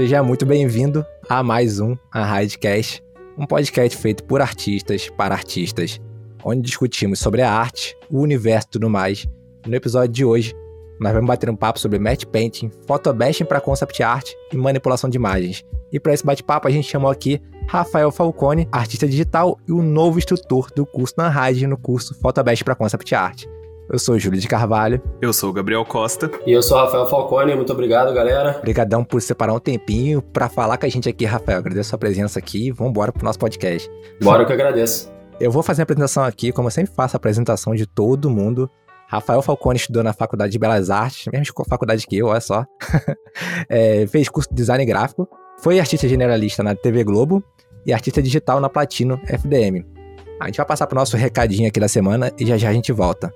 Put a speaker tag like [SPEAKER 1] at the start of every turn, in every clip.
[SPEAKER 1] Seja muito bem-vindo a mais um Arraidcast, um podcast feito por artistas para artistas, onde discutimos sobre a arte, o universo e tudo mais. No episódio de hoje, nós vamos bater um papo sobre matte painting, photobashing para concept art e manipulação de imagens. E para esse bate-papo a gente chamou aqui Rafael Falcone, artista digital e o novo instrutor do curso na Anhide no curso Photobashing para concept art. Eu sou o Júlio de Carvalho.
[SPEAKER 2] Eu sou o Gabriel Costa.
[SPEAKER 3] E eu sou o Rafael Falcone. Muito obrigado, galera.
[SPEAKER 1] Obrigadão por separar um tempinho para falar com a gente aqui, Rafael. Agradeço a sua presença aqui e vamos embora pro nosso podcast.
[SPEAKER 3] Bora que eu agradeço.
[SPEAKER 1] Eu vou fazer a apresentação aqui, como eu sempre faço a apresentação de todo mundo. Rafael Falcone estudou na Faculdade de Belas Artes, mesma faculdade que eu, olha só. é, fez curso de design gráfico, foi artista generalista na TV Globo e artista digital na Platino FDM. A gente vai passar pro nosso recadinho aqui da semana e já já a gente volta.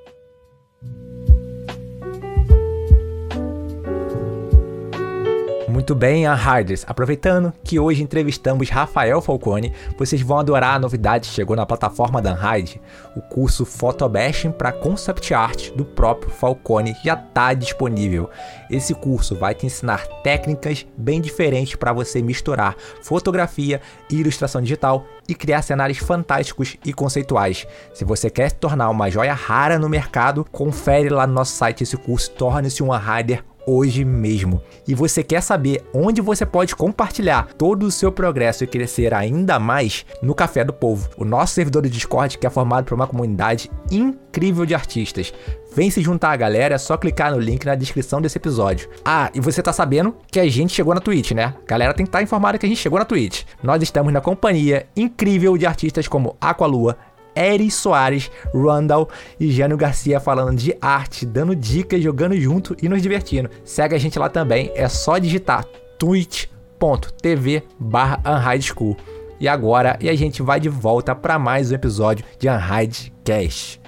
[SPEAKER 1] Muito bem, Harders. Aproveitando que hoje entrevistamos Rafael Falcone, vocês vão adorar a novidade que chegou na plataforma da Unhide. O curso Photobashing para Concept Art do próprio Falcone já está disponível. Esse curso vai te ensinar técnicas bem diferentes para você misturar fotografia e ilustração digital e criar cenários fantásticos e conceituais. Se você quer se tornar uma joia rara no mercado, confere lá no nosso site esse curso, torne-se um Rider hoje mesmo. E você quer saber onde você pode compartilhar todo o seu progresso e crescer ainda mais? No Café do Povo, o nosso servidor do Discord que é formado por uma comunidade incrível de artistas. Vem se juntar à galera, é só clicar no link na descrição desse episódio. Ah, e você tá sabendo que a gente chegou na Twitch, né? Galera tem que estar tá informada que a gente chegou na Twitch. Nós estamos na companhia incrível de artistas como Aqualua, Eri Soares, Randall e Jânio Garcia falando de arte, dando dicas, jogando junto e nos divertindo. Segue a gente lá também, é só digitar twitch.tv barra School. E agora, e a gente vai de volta para mais um episódio de Unhide Cast.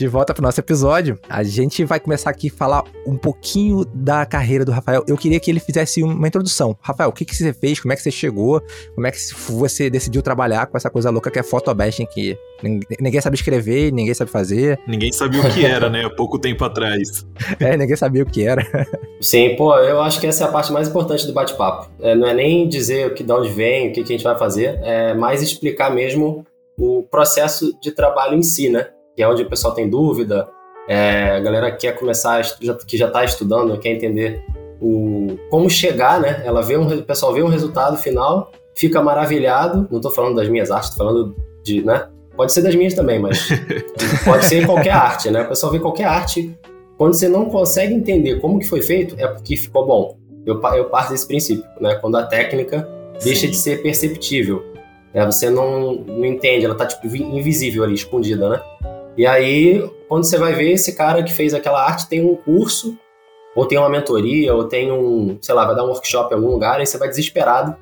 [SPEAKER 1] De volta pro nosso episódio. A gente vai começar aqui a falar um pouquinho da carreira do Rafael. Eu queria que ele fizesse uma introdução. Rafael, o que, que você fez? Como é que você chegou? Como é que você decidiu trabalhar com essa coisa louca que é photobashing que ninguém sabe escrever, ninguém sabe fazer.
[SPEAKER 2] Ninguém sabia o que era, né? Há pouco tempo atrás.
[SPEAKER 1] É, ninguém sabia o que era.
[SPEAKER 3] Sim, pô, eu acho que essa é a parte mais importante do bate-papo. É, não é nem dizer o que, de onde vem, o que, que a gente vai fazer, é mais explicar mesmo o processo de trabalho em si, né? Que é onde o pessoal tem dúvida, é, a galera quer começar, que já está estudando, quer entender o, como chegar, né? Ela vê um, o pessoal vê um resultado final, fica maravilhado. Não estou falando das minhas artes, estou falando de, né? Pode ser das minhas também, mas pode ser qualquer arte, né? O pessoal vê qualquer arte. Quando você não consegue entender como que foi feito, é porque ficou bom. Eu, eu parto desse princípio, né? Quando a técnica deixa Sim. de ser perceptível. É, você não, não entende, ela tá tipo invisível ali, escondida, né? E aí, quando você vai ver, esse cara que fez aquela arte tem um curso, ou tem uma mentoria, ou tem um, sei lá, vai dar um workshop em algum lugar, e você vai desesperado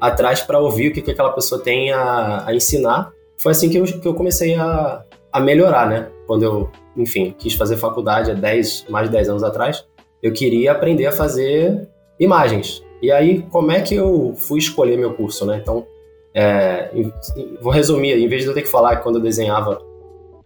[SPEAKER 3] atrás para ouvir o que, que aquela pessoa tem a, a ensinar. Foi assim que eu, que eu comecei a, a melhorar, né? Quando eu, enfim, quis fazer faculdade há 10, mais de 10 anos atrás, eu queria aprender a fazer imagens. E aí, como é que eu fui escolher meu curso, né? Então, é, vou resumir, em vez de eu ter que falar quando eu desenhava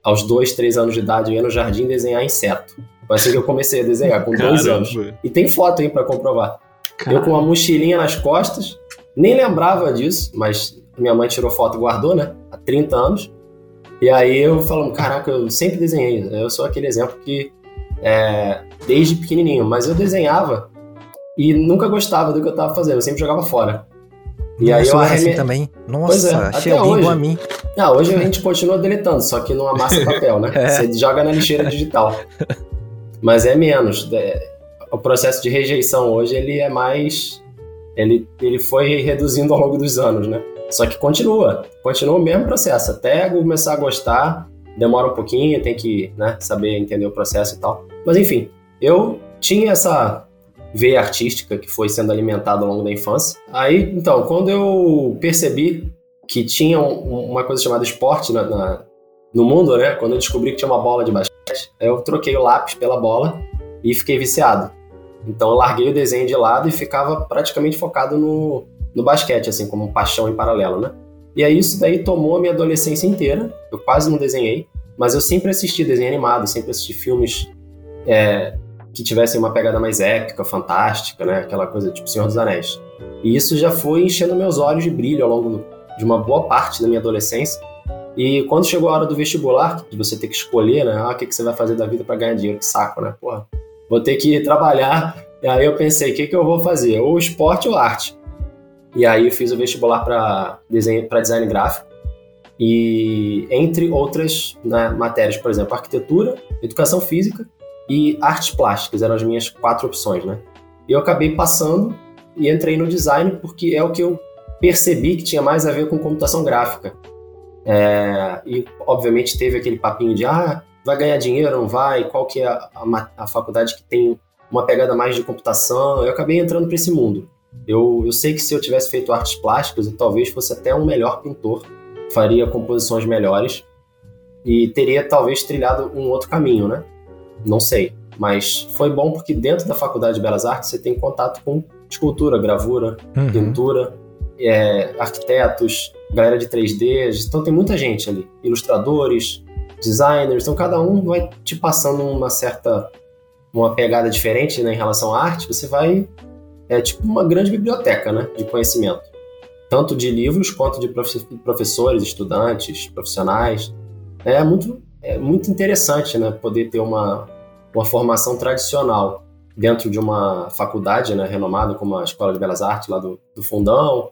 [SPEAKER 3] aos dois, três anos de idade, eu ia no jardim desenhar inseto. Foi assim que eu comecei a desenhar, com Caramba. dois anos. E tem foto aí para comprovar. Caramba. Eu com uma mochilinha nas costas, nem lembrava disso, mas minha mãe tirou foto e guardou, né? Há 30 anos. E aí eu falo, caraca, eu sempre desenhei. Eu sou aquele exemplo que, é, desde pequenininho, mas eu desenhava e nunca gostava do que eu tava fazendo, eu sempre jogava fora.
[SPEAKER 1] E aí eu arreme... assim também. Nossa, é, achei alguém hoje. igual a mim.
[SPEAKER 3] Não, hoje a gente continua deletando, só que não amassa papel, né? é. Você joga na lixeira digital. Mas é menos. É, o processo de rejeição hoje ele é mais. Ele, ele foi reduzindo ao longo dos anos, né? Só que continua. Continua o mesmo processo. Até começar a gostar, demora um pouquinho, tem que né, saber entender o processo e tal. Mas enfim, eu tinha essa veia artística que foi sendo alimentada ao longo da infância. Aí, então, quando eu percebi que tinha uma coisa chamada esporte na, na, no mundo, né? Quando eu descobri que tinha uma bola de basquete, eu troquei o lápis pela bola e fiquei viciado. Então eu larguei o desenho de lado e ficava praticamente focado no, no basquete, assim, como paixão em paralelo, né? E aí isso daí tomou a minha adolescência inteira. Eu quase não desenhei, mas eu sempre assisti desenho animado, sempre assisti filmes é, que tivessem uma pegada mais épica, fantástica, né? Aquela coisa tipo Senhor dos Anéis. E isso já foi enchendo meus olhos de brilho ao longo de uma boa parte da minha adolescência. E quando chegou a hora do vestibular, de você ter que escolher, né? Ah, o que, que você vai fazer da vida para ganhar dinheiro? Que saco, né? Porra, vou ter que trabalhar. E aí eu pensei, o que, que eu vou fazer? Ou esporte ou arte. E aí eu fiz o vestibular para desenho, para design gráfico. E entre outras né, matérias, por exemplo, arquitetura, educação física e artes plásticas eram as minhas quatro opções, né? E eu acabei passando e entrei no design porque é o que eu percebi que tinha mais a ver com computação gráfica. É, e obviamente teve aquele papinho de ah, vai ganhar dinheiro, não vai? Qual que é a, a, a faculdade que tem uma pegada mais de computação? Eu acabei entrando para esse mundo. Eu, eu sei que se eu tivesse feito artes plásticas, eu talvez fosse até um melhor pintor, faria composições melhores e teria talvez trilhado um outro caminho, né? Não sei. Mas foi bom porque dentro da Faculdade de Belas Artes você tem contato com escultura, gravura, uhum. pintura, é, arquitetos, galera de 3D. Então tem muita gente ali. Ilustradores, designers. Então cada um vai te passando uma certa uma pegada diferente né, em relação à arte. Você vai é tipo uma grande biblioteca né, de conhecimento, tanto de livros quanto de professores, estudantes, profissionais. É muito, é muito interessante né, poder ter uma, uma formação tradicional dentro de uma faculdade né, renomada como a Escola de Belas Artes lá do, do Fundão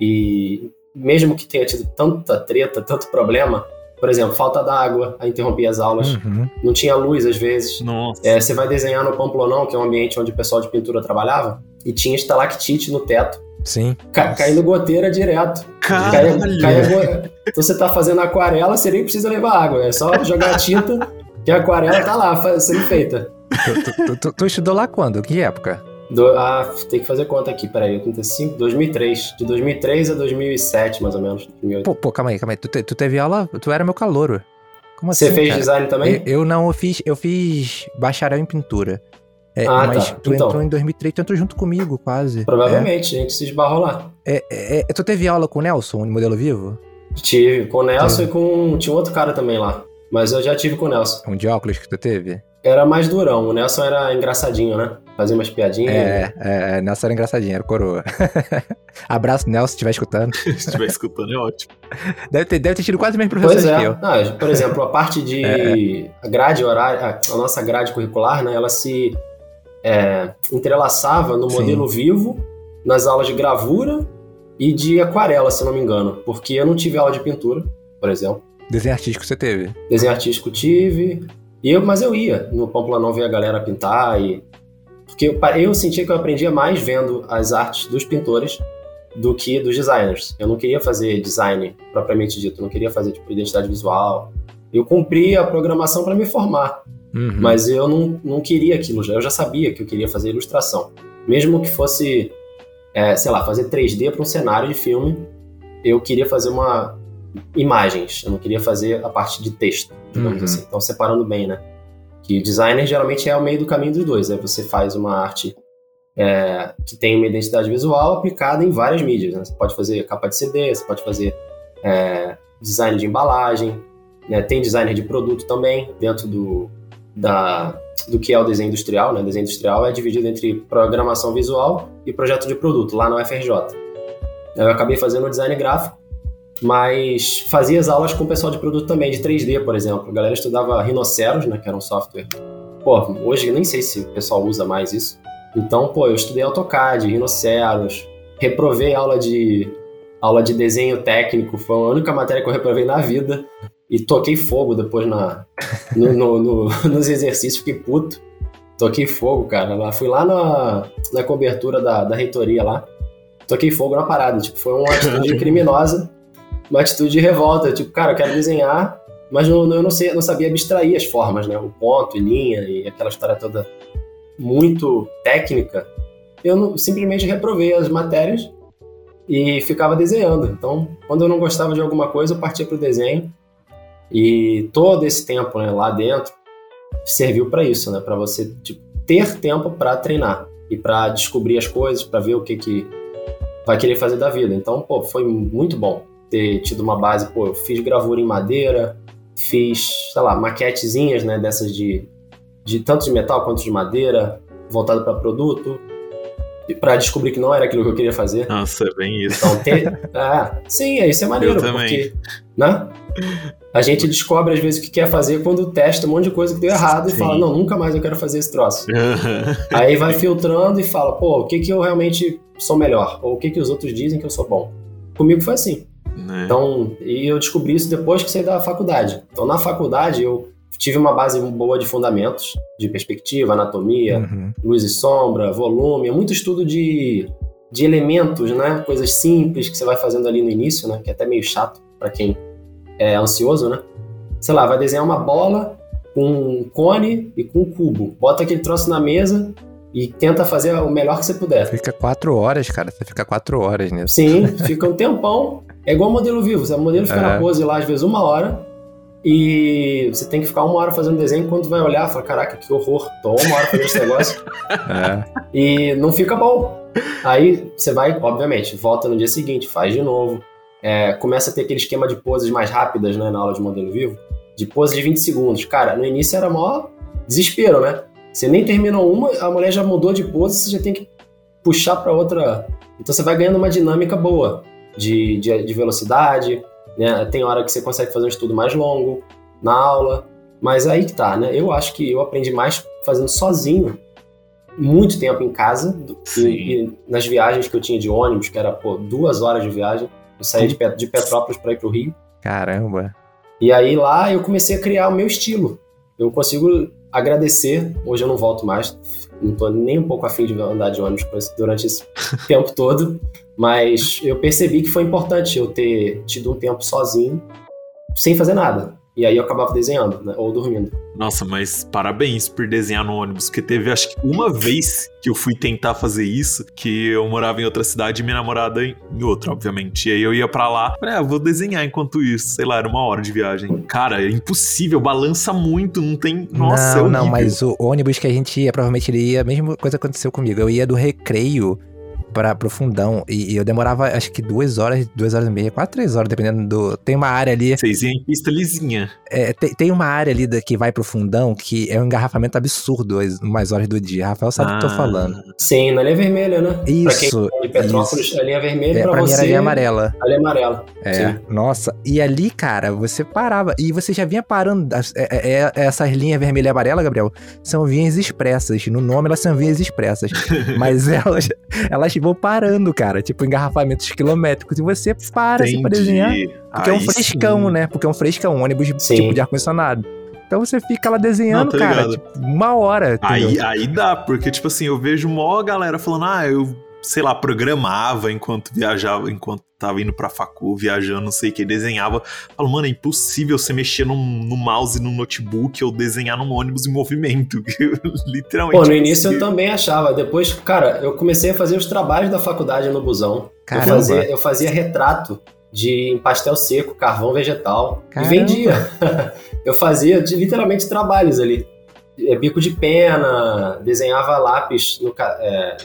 [SPEAKER 3] e mesmo que tenha tido tanta treta, tanto problema, por exemplo, falta d'água, a interrompia as aulas, uhum. não tinha luz às vezes. É, você vai desenhar no Pamplonão, que é um ambiente onde o pessoal de pintura trabalhava, e tinha estalactite no teto.
[SPEAKER 1] Sim.
[SPEAKER 3] Ca caindo goteira direto. Caralho! Caia, então você tá fazendo aquarela, você nem precisa levar água, é só jogar a tinta que a aquarela tá lá sendo feita.
[SPEAKER 1] Tu, tu, tu, tu, estudou lá quando? Que época?
[SPEAKER 3] Do, ah, tem que fazer conta aqui, peraí, 85, 2003. De 2003 a 2007, mais ou menos.
[SPEAKER 1] Pô, pô, calma aí, calma aí. Tu, tu teve aula, tu era meu calouro.
[SPEAKER 3] Como assim, Você fez cara? design também?
[SPEAKER 1] Eu, eu, não, eu fiz, eu fiz bacharel em pintura. É, ah, mas tá. tu então. entrou em 2003, tu entrou junto comigo, quase.
[SPEAKER 3] Provavelmente, é. a gente se esbarrou lá.
[SPEAKER 1] É, é, é, tu teve aula com o Nelson, em modelo vivo?
[SPEAKER 3] Tive, com o Nelson e com. Tinha um outro cara também lá. Mas eu já tive com o Nelson.
[SPEAKER 1] Um de óculos que tu teve?
[SPEAKER 3] Era mais durão. O Nelson era engraçadinho, né? Fazia umas piadinhas.
[SPEAKER 1] É, é, Nelson era engraçadinho, era coroa. Abraço, Nelson, se estiver escutando.
[SPEAKER 2] se estiver escutando, é ótimo.
[SPEAKER 1] Deve ter, deve ter tido quase o mesmo professor pois
[SPEAKER 3] é.
[SPEAKER 1] que eu.
[SPEAKER 3] Não, por exemplo, a parte de é. a grade horária, a nossa grade curricular, né? Ela se é, entrelaçava no modelo Sim. vivo, nas aulas de gravura e de aquarela, se não me engano. Porque eu não tive aula de pintura, por exemplo.
[SPEAKER 1] Desenho artístico você teve?
[SPEAKER 3] Desenho artístico tive. E eu, mas eu ia no Pamplonão ver a galera pintar e porque eu, eu sentia que eu aprendia mais vendo as artes dos pintores do que dos designers. Eu não queria fazer design propriamente dito, eu não queria fazer tipo identidade visual. Eu cumpria a programação para me formar, uhum. mas eu não, não queria aquilo já. Eu já sabia que eu queria fazer ilustração, mesmo que fosse, é, sei lá, fazer 3D para um cenário de filme. Eu queria fazer uma imagens, eu não queria fazer a parte de texto, digamos uhum. assim. Então separando bem, né? Que designer geralmente é o meio do caminho dos dois. Né? você faz uma arte é, que tem uma identidade visual aplicada em várias mídias. Né? Você pode fazer capa de CD, você pode fazer é, design de embalagem, né? tem designer de produto também dentro do, da, do que é o desenho industrial. Né? O desenho industrial é dividido entre programação visual e projeto de produto, lá no FRJ. Eu acabei fazendo design gráfico mas fazia as aulas com o pessoal de produto também, de 3D, por exemplo. A galera estudava Rhinoceros, né, que era um software. Pô, hoje nem sei se o pessoal usa mais isso. Então, pô, eu estudei AutoCAD, Rhinoceros, reprovei aula de aula de desenho técnico, foi a única matéria que eu reprovei na vida. E toquei fogo depois na, no, no, no, nos exercícios, fiquei puto. Toquei fogo, cara. Fui lá na, na cobertura da, da reitoria lá, toquei fogo na parada. Tipo, foi uma atitude criminosa uma atitude de revolta, tipo, cara, eu quero desenhar, mas eu, eu não, sei, não sabia abstrair as formas, né? O ponto e linha e aquela história toda muito técnica. Eu não, simplesmente reprovei as matérias e ficava desenhando. Então, quando eu não gostava de alguma coisa, eu partia para o desenho. E todo esse tempo né, lá dentro serviu para isso, né? Para você tipo, ter tempo para treinar e para descobrir as coisas, para ver o que, que vai querer fazer da vida. Então, pô, foi muito bom ter tido uma base, pô, eu fiz gravura em madeira, fiz, sei lá, maquetezinhas, né, dessas de, de tanto de metal quanto de madeira, voltado para produto, para descobrir que não era aquilo que eu queria fazer.
[SPEAKER 2] Nossa, é bem isso.
[SPEAKER 3] Então, ter, ah, sim, é, isso é maneiro,
[SPEAKER 2] Eu também.
[SPEAKER 3] porque né? a gente descobre às vezes o que quer fazer quando testa um monte de coisa que deu errado e
[SPEAKER 2] Sim.
[SPEAKER 3] fala, não, nunca mais eu quero fazer esse troço. Aí vai filtrando e fala, pô, o que, que eu realmente sou melhor? Ou o que, que os outros dizem que eu sou bom? Comigo foi assim.
[SPEAKER 2] Né?
[SPEAKER 3] Então, e eu descobri isso depois que saí da faculdade. Então, na faculdade, eu tive uma base boa de fundamentos, de perspectiva, anatomia,
[SPEAKER 1] Uhum.
[SPEAKER 3] luz e sombra, volume, é muito estudo de, de elementos, né? Coisas simples que você vai fazendo ali no início, né? Que é até meio chato para quem é ansioso, né? Sei lá, vai desenhar uma bola com um cone e com um cubo. Bota aquele troço na mesa e tenta fazer o melhor que você puder.
[SPEAKER 1] Fica quatro horas, cara. Você fica quatro horas nisso.
[SPEAKER 3] Sim, fica um tempão. É igual modelo vivo. O modelo fica
[SPEAKER 1] É.
[SPEAKER 3] na pose lá, às vezes, uma hora. E você tem que ficar uma hora fazendo desenho. Quando vai olhar, fala: Caraca, que horror. Tô uma hora fazendo esse negócio.
[SPEAKER 1] É.
[SPEAKER 3] e não fica bom. Aí você vai, obviamente, volta no dia seguinte, faz de novo. É, começa a ter aquele esquema de poses mais rápidas né, na aula de modelo vivo. De pose de 20 segundos. Cara, no início era maior desespero, né? Você nem terminou uma, a mulher já mudou de pose, você já tem que puxar para outra. Então você vai ganhando uma dinâmica boa de, de, de velocidade. Né? Tem hora que você consegue fazer um estudo mais longo na aula. Mas aí que tá, né? Eu acho que eu aprendi mais fazendo sozinho muito tempo em casa e, e nas viagens que eu tinha de ônibus, que era pô, duas horas de viagem. Eu saía de, Pet- de Petrópolis para ir pro Rio.
[SPEAKER 1] Caramba.
[SPEAKER 3] E aí lá eu comecei a criar o meu estilo. Eu consigo agradecer. Hoje eu não volto mais. Não tô nem um pouco afim de andar de ônibus durante esse tempo todo. Mas eu percebi que foi importante eu ter tido um tempo sozinho, sem fazer nada. E aí eu acabava desenhando, né? Ou dormindo.
[SPEAKER 2] Nossa, mas parabéns por desenhar no ônibus, porque teve acho que uma vez que eu fui tentar fazer isso, que eu morava em outra cidade e minha namorada em outra, obviamente. E aí eu ia pra lá, falei, ah, vou desenhar enquanto isso, sei lá, era uma hora de viagem. Cara, é impossível, balança muito, não tem. Nossa,
[SPEAKER 1] não,
[SPEAKER 2] é
[SPEAKER 1] não, mas o ônibus que a gente ia, provavelmente ele ia, a mesma coisa aconteceu comigo. Eu ia do recreio para pro fundão e, e eu demorava acho que duas horas, duas horas e meia, quase três horas, dependendo do. Tem uma área ali,
[SPEAKER 2] Vocês iam em pista lisinha.
[SPEAKER 1] é, tem, tem uma área ali da, que vai pro fundão que é um engarrafamento absurdo as, umas horas do dia. Rafael sabe o que eu tô
[SPEAKER 2] Ah,
[SPEAKER 1] falando.
[SPEAKER 3] Sim, na linha vermelha, né? Pra quem
[SPEAKER 1] Isso.
[SPEAKER 3] é de Petrópolis,
[SPEAKER 1] isso.
[SPEAKER 3] a linha vermelha
[SPEAKER 1] É,
[SPEAKER 3] pra,
[SPEAKER 1] pra mim
[SPEAKER 3] você.
[SPEAKER 1] era a linha amarela.
[SPEAKER 3] A linha amarela.
[SPEAKER 1] É,
[SPEAKER 3] Sim.
[SPEAKER 1] nossa. E ali, cara, você parava. E você já vinha parando. é- é- é- essas linhas vermelha e amarela, Gabriel, são vias expressas. No nome elas são vias expressas. Mas elas, elas vão parando, cara. Tipo, engarrafamentos quilométricos. E você para assim, pra desenhar. Porque é um
[SPEAKER 2] Aí
[SPEAKER 1] frescão,
[SPEAKER 2] sim.
[SPEAKER 1] né? Porque é um frescão, um ônibus
[SPEAKER 3] Sim.
[SPEAKER 1] tipo de ar-condicionado. Então você fica lá desenhando,
[SPEAKER 2] Não,
[SPEAKER 1] cara, tipo, uma hora.
[SPEAKER 2] Aí, aí dá, porque, tipo assim, eu vejo mó galera falando, ah, eu, sei lá, programava enquanto viajava, enquanto tava indo pra facu, viajando, não sei o que, desenhava. Falo, mano, é impossível você mexer no, no mouse, no notebook ou desenhar num ônibus em movimento. Literalmente.
[SPEAKER 3] Pô, no início eu também achava. Depois, cara, eu comecei a fazer os trabalhos da faculdade no busão. Eu
[SPEAKER 1] Caramba.
[SPEAKER 3] fazia, eu fazia retrato de em pastel seco, carvão vegetal.
[SPEAKER 1] Caramba.
[SPEAKER 3] E vendia. eu fazia de, literalmente trabalhos ali. É, bico de pena, desenhava lápis no, ca- é,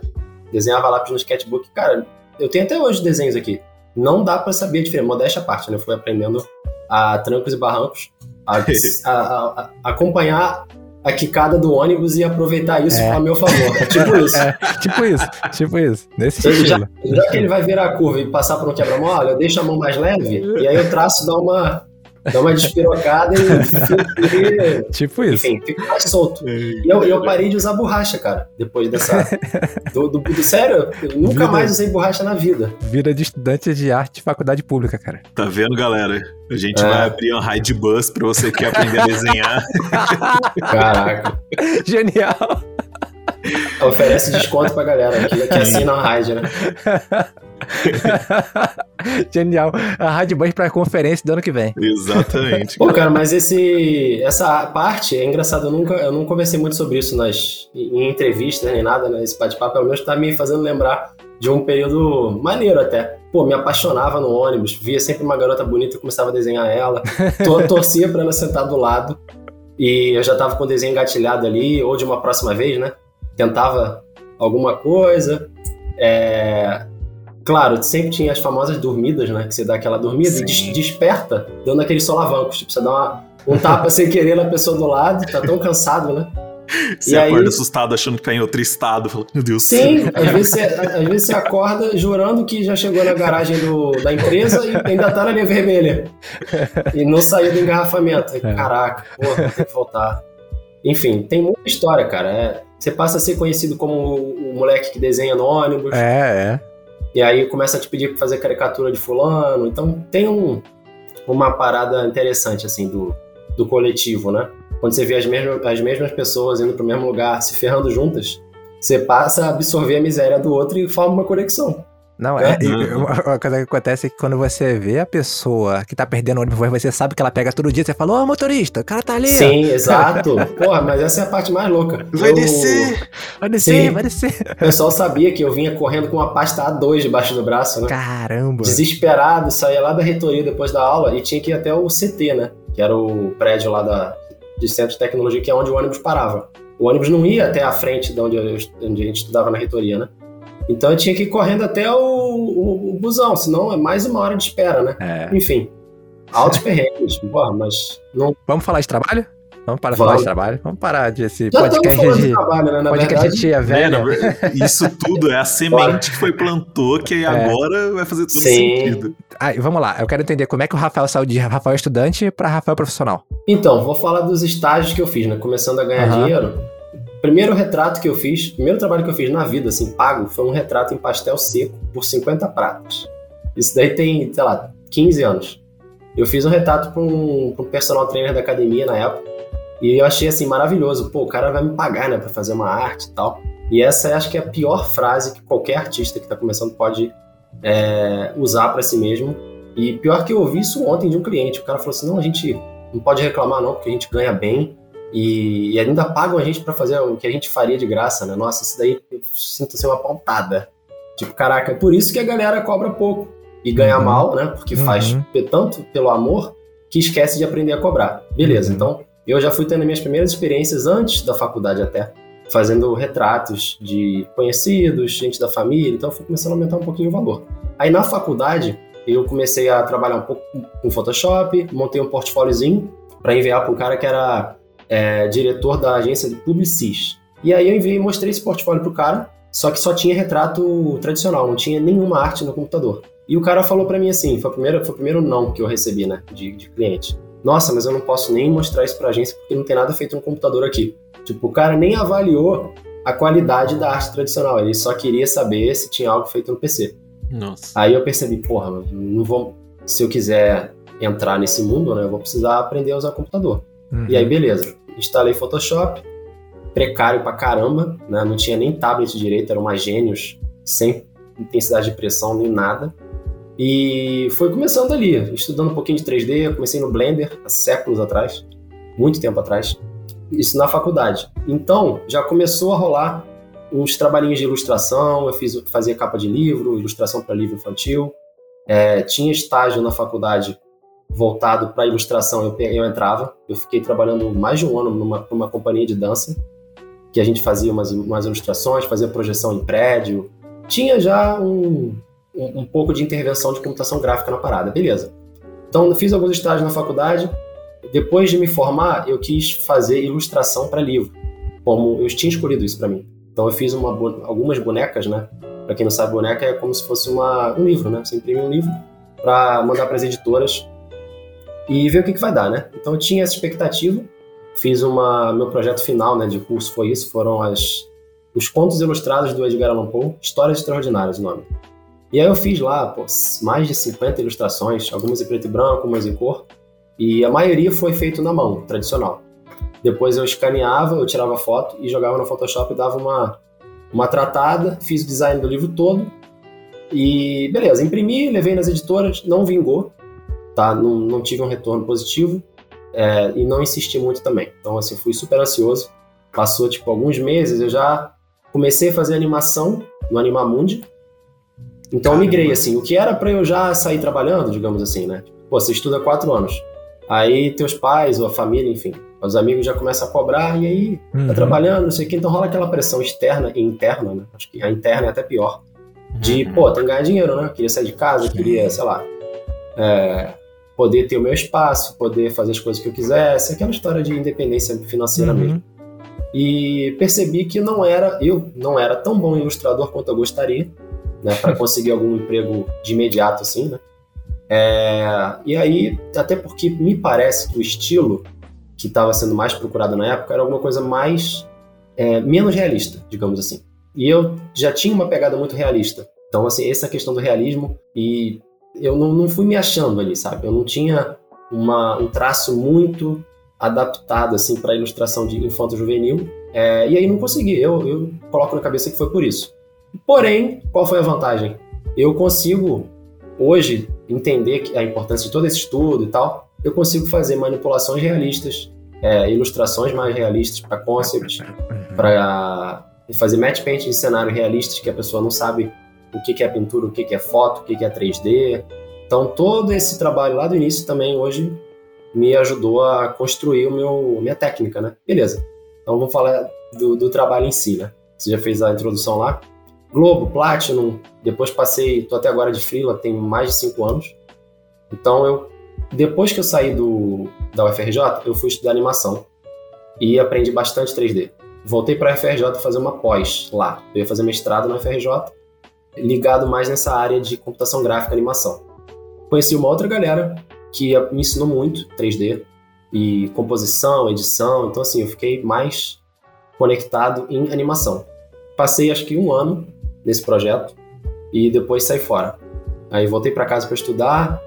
[SPEAKER 3] desenhava lápis no sketchbook. Cara, eu tenho até hoje desenhos aqui. Não dá pra saber a diferença. Modéstia à parte, né? Eu fui aprendendo a trancos e barrancos, a, a- a- a- acompanhar a quicada do ônibus e aproveitar isso
[SPEAKER 1] É.
[SPEAKER 3] a meu favor. É tipo isso.
[SPEAKER 1] É, tipo isso, tipo isso. Nesse
[SPEAKER 3] Então, já, já que ele vai virar a curva e passar por um quebra-mola, eu deixo a mão mais leve e aí eu traço, dá uma, dá uma despirocada e,
[SPEAKER 1] Tipo isso.
[SPEAKER 3] enfim, fica mais solto. E eu, eu parei de usar borracha, cara, depois dessa. Do, do- do- sério, eu nunca
[SPEAKER 1] Vida.
[SPEAKER 3] mais usei borracha na vida.
[SPEAKER 1] Vida de estudante de arte de faculdade pública, cara.
[SPEAKER 2] Tá vendo, galera? A gente
[SPEAKER 3] É.
[SPEAKER 2] vai abrir uma ride bus pra você que quer aprender a desenhar.
[SPEAKER 3] Caraca.
[SPEAKER 1] Genial.
[SPEAKER 3] Oferece desconto pra galera que, que assina a rádio, né?
[SPEAKER 1] Genial. A Rádio Band pra conferência do ano que vem.
[SPEAKER 2] Exatamente.
[SPEAKER 3] Pô, cara, mas esse, essa parte é engraçado. Eu nunca, eu não conversei muito sobre isso nas, em entrevistas nem nada, né? Esse bate-papo, pelo menos, tá me fazendo lembrar de um período maneiro até. Pô, me apaixonava no ônibus, via sempre uma garota bonita e começava a desenhar ela. Tor- torcia pra ela sentar do lado. E eu já tava com o desenho engatilhado ali, ou de uma próxima vez, né? Tentava alguma coisa. É... Claro, sempre tinha as famosas dormidas, né? Que você dá aquela dormida e
[SPEAKER 2] Sim.
[SPEAKER 3] des- desperta, dando aqueles solavancos. Tipo, você dá uma- um tapa sem querer na pessoa do lado, tá tão cansado, né?
[SPEAKER 2] Você
[SPEAKER 3] E
[SPEAKER 2] acorda
[SPEAKER 3] aí-
[SPEAKER 2] assustado achando que tá em outro estado. Fala, meu Deus.
[SPEAKER 3] Sim, às vezes, você, às vezes você acorda jurando que já chegou na garagem do- da empresa e ainda tá na linha vermelha. E não saiu do engarrafamento. Aí, Caraca, porra, tem que voltar. Enfim, tem muita história, cara. É, você passa a ser conhecido como o, o moleque que desenha no ônibus.
[SPEAKER 1] É, é.
[SPEAKER 3] E aí começa a te pedir pra fazer caricatura de fulano. Então tem um, uma parada interessante, assim, do, do coletivo, né? Quando você vê as mesmas, as mesmas pessoas indo pro mesmo lugar, se ferrando juntas, você passa a absorver a miséria do outro e forma uma conexão.
[SPEAKER 1] Não, é.
[SPEAKER 2] Uhum.
[SPEAKER 1] uma coisa que acontece é que quando você vê a pessoa que tá perdendo o ônibus, você sabe que ela pega todo dia, você fala, ô motorista, o cara tá ali.
[SPEAKER 3] Sim, exato. Porra, mas essa é a parte mais louca.
[SPEAKER 2] Vai
[SPEAKER 3] Eu-
[SPEAKER 2] descer!
[SPEAKER 1] Vai descer,
[SPEAKER 3] Sim.
[SPEAKER 1] vai descer.
[SPEAKER 3] O pessoal sabia que eu vinha correndo com uma pasta A2 debaixo do braço, né?
[SPEAKER 1] Caramba.
[SPEAKER 3] Desesperado, saía lá da reitoria depois da aula e tinha que ir até o CT, né? Que era o prédio lá da, de Centro de Tecnologia, que é onde o ônibus parava. O ônibus não ia até a frente de onde, eu, onde a gente estudava na reitoria, né? Então eu tinha que ir correndo até o, o, o busão, senão é mais uma hora de espera, né?
[SPEAKER 1] É.
[SPEAKER 3] Enfim, altos perrengues, porra, mas não.
[SPEAKER 1] Vamos falar de trabalho? Vamos parar de falar de trabalho? Vamos parar de esse
[SPEAKER 3] Já
[SPEAKER 1] podcast
[SPEAKER 3] de
[SPEAKER 1] de.
[SPEAKER 3] trabalho, né? Na
[SPEAKER 1] Podcast
[SPEAKER 3] verdade,
[SPEAKER 2] É,
[SPEAKER 1] velha.
[SPEAKER 2] verdade, isso tudo é a semente que foi plantou, que agora vai fazer todo
[SPEAKER 3] Sim.
[SPEAKER 2] sentido.
[SPEAKER 1] Ah, vamos lá, eu quero entender como é que o Rafael saiu de Rafael estudante pra Rafael profissional.
[SPEAKER 3] Então, vou falar dos estágios que eu fiz, né? Começando a ganhar
[SPEAKER 1] Aham.
[SPEAKER 3] dinheiro. Primeiro retrato que eu fiz, primeiro trabalho que eu fiz na vida, assim, pago, foi um retrato em pastel seco por 50 pratas. Isso daí tem, sei lá, 15 anos. Eu fiz um retrato para um, um personal trainer da academia na época. E eu achei, assim, maravilhoso. Pô, o cara vai me pagar, né, pra fazer uma arte e tal. E essa acho que é a pior frase que qualquer artista que tá começando pode é, usar para si mesmo. E pior que eu ouvi isso ontem de um cliente. O cara falou assim: não, a gente não pode reclamar, não, porque a gente ganha bem e, e ainda pagam a gente pra fazer o que a gente faria de graça, né? Nossa, isso daí eu sinto ser uma pontada. Tipo, caraca, por isso que a galera cobra pouco e ganha
[SPEAKER 1] Uhum.
[SPEAKER 3] mal, né? Porque faz
[SPEAKER 1] Uhum.
[SPEAKER 3] pe- tanto pelo amor que esquece de aprender a cobrar. Beleza,
[SPEAKER 1] Uhum.
[SPEAKER 3] então eu já fui tendo minhas primeiras experiências antes da faculdade até, fazendo retratos de conhecidos, gente da família, então eu fui começando a aumentar um pouquinho o valor. Aí na faculdade eu comecei a trabalhar um pouco com Photoshop, montei um portfóliozinho para enviar para um cara que era é, diretor da agência de Publicis. E aí eu enviei e mostrei esse portfólio pro cara, só que só tinha retrato tradicional, não tinha nenhuma arte no computador. E o cara falou para mim assim, foi o primeiro, foi o primeiro não que eu recebi, né, de, de cliente. Nossa, mas eu não posso nem mostrar isso pra agência porque não tem nada feito no computador aqui. Tipo, o cara nem avaliou a qualidade da arte tradicional, ele só queria saber se tinha algo feito no PC.
[SPEAKER 2] Nossa.
[SPEAKER 3] Aí eu percebi, porra, não vou. Se eu quiser entrar nesse mundo, né, eu vou precisar aprender a usar computador.
[SPEAKER 1] Uhum.
[SPEAKER 3] E aí, beleza. Instalei Photoshop, precário pra caramba, né? Não tinha nem tablet direito, eram mais gênios, sem intensidade de pressão, nem nada. E foi começando ali, estudando um pouquinho de 3D, comecei no Blender há séculos atrás, muito tempo atrás. Isso na faculdade. Então, já começou a rolar uns trabalhinhos de ilustração, eu fiz, fazia capa de livro, ilustração para livro infantil. É, tinha estágio na faculdade voltado para ilustração, eu, eu entrava. Eu fiquei trabalhando mais de um ano numa, numa companhia de dança, que a gente fazia umas, umas ilustrações, fazia projeção em prédio. Tinha já um, um, um pouco de intervenção de computação gráfica na parada, beleza. Então, fiz alguns estágios na faculdade. Depois de me formar, eu quis fazer ilustração para livro, como eu tinha escolhido isso para mim. Então, eu fiz uma, algumas bonecas, né? Para quem não sabe, boneca é como se fosse uma, um livro, né? Você imprime um livro para mandar para as editoras e ver o que, que vai dar, né? Então eu tinha essa expectativa, fiz uma meu projeto final, né, de curso foi isso, foram as os contos ilustrados do Edgar Allan Poe, Histórias Extraordinárias, o nome. E aí eu fiz lá, pô, mais de 50 ilustrações, algumas em preto e branco, algumas em cor, e a maioria foi feito na mão, tradicional. Depois eu escaneava, eu tirava foto e jogava no Photoshop e dava uma uma tratada, fiz o design do livro todo e beleza, imprimi, levei nas editoras, não vingou, tá? Não, não tive um retorno positivo é, e não insisti muito também. Então, assim, fui super ansioso. Passou, tipo, alguns meses, eu já comecei a fazer animação no Animamundi. Então, eu migrei, assim, o que era para eu já sair trabalhando, digamos assim, né? Pô, você estuda quatro anos. Aí, teus pais ou a família, enfim, os amigos já começam a cobrar e aí tá
[SPEAKER 1] Uhum.
[SPEAKER 3] trabalhando, não sei o que, então rola aquela pressão externa e interna, né? Acho que a interna é até pior. De,
[SPEAKER 2] Uhum.
[SPEAKER 3] pô, tem que ganhar dinheiro, né? Queria sair de casa, queria, sei lá, é, poder ter o meu espaço, poder fazer as coisas que eu quisesse, aquela história de independência financeira
[SPEAKER 1] Uhum.
[SPEAKER 3] mesmo. e percebi que não era eu não era tão bom ilustrador quanto eu gostaria, né, para conseguir algum emprego de imediato assim, né? É, e aí, até porque me parece que o estilo que estava sendo mais procurado na época era alguma coisa mais é, menos realista, digamos assim. E eu já tinha uma pegada muito realista. Então, assim, essa questão do realismo e eu não, não fui me achando ali, sabe? Eu não tinha uma, um traço muito adaptado assim para ilustração de infanto juvenil. É, e aí não consegui. Eu, eu coloco na cabeça que foi por isso. Porém, qual foi a vantagem? Eu consigo hoje entender a importância de todo esse estudo e tal. Eu consigo fazer manipulações realistas, é, ilustrações mais realistas para concepts, uhum. para fazer match paint de cenário realistas que a pessoa não sabe o que, é pintura, o que, é foto, o que, é 3D. Então, todo esse trabalho lá do início também hoje me ajudou a construir o meu minha técnica, né? Beleza. Então, vamos falar do, do trabalho em si, né? Você já fez a introdução lá. Globo, Platinum, depois passei, tô até agora de freela, tem mais de cinco anos. Então, eu depois que eu saí do, da UFRJ, eu fui estudar animação e aprendi bastante 3D. Voltei para a UFRJ fazer uma pós lá. Eu ia fazer mestrado na UFRJ ligado mais nessa área de computação gráfica e animação. Conheci uma outra galera que me ensinou muito 3D e composição, edição, então assim, eu fiquei mais conectado em animação. Passei acho que um ano nesse projeto e depois saí fora. Aí voltei para casa para estudar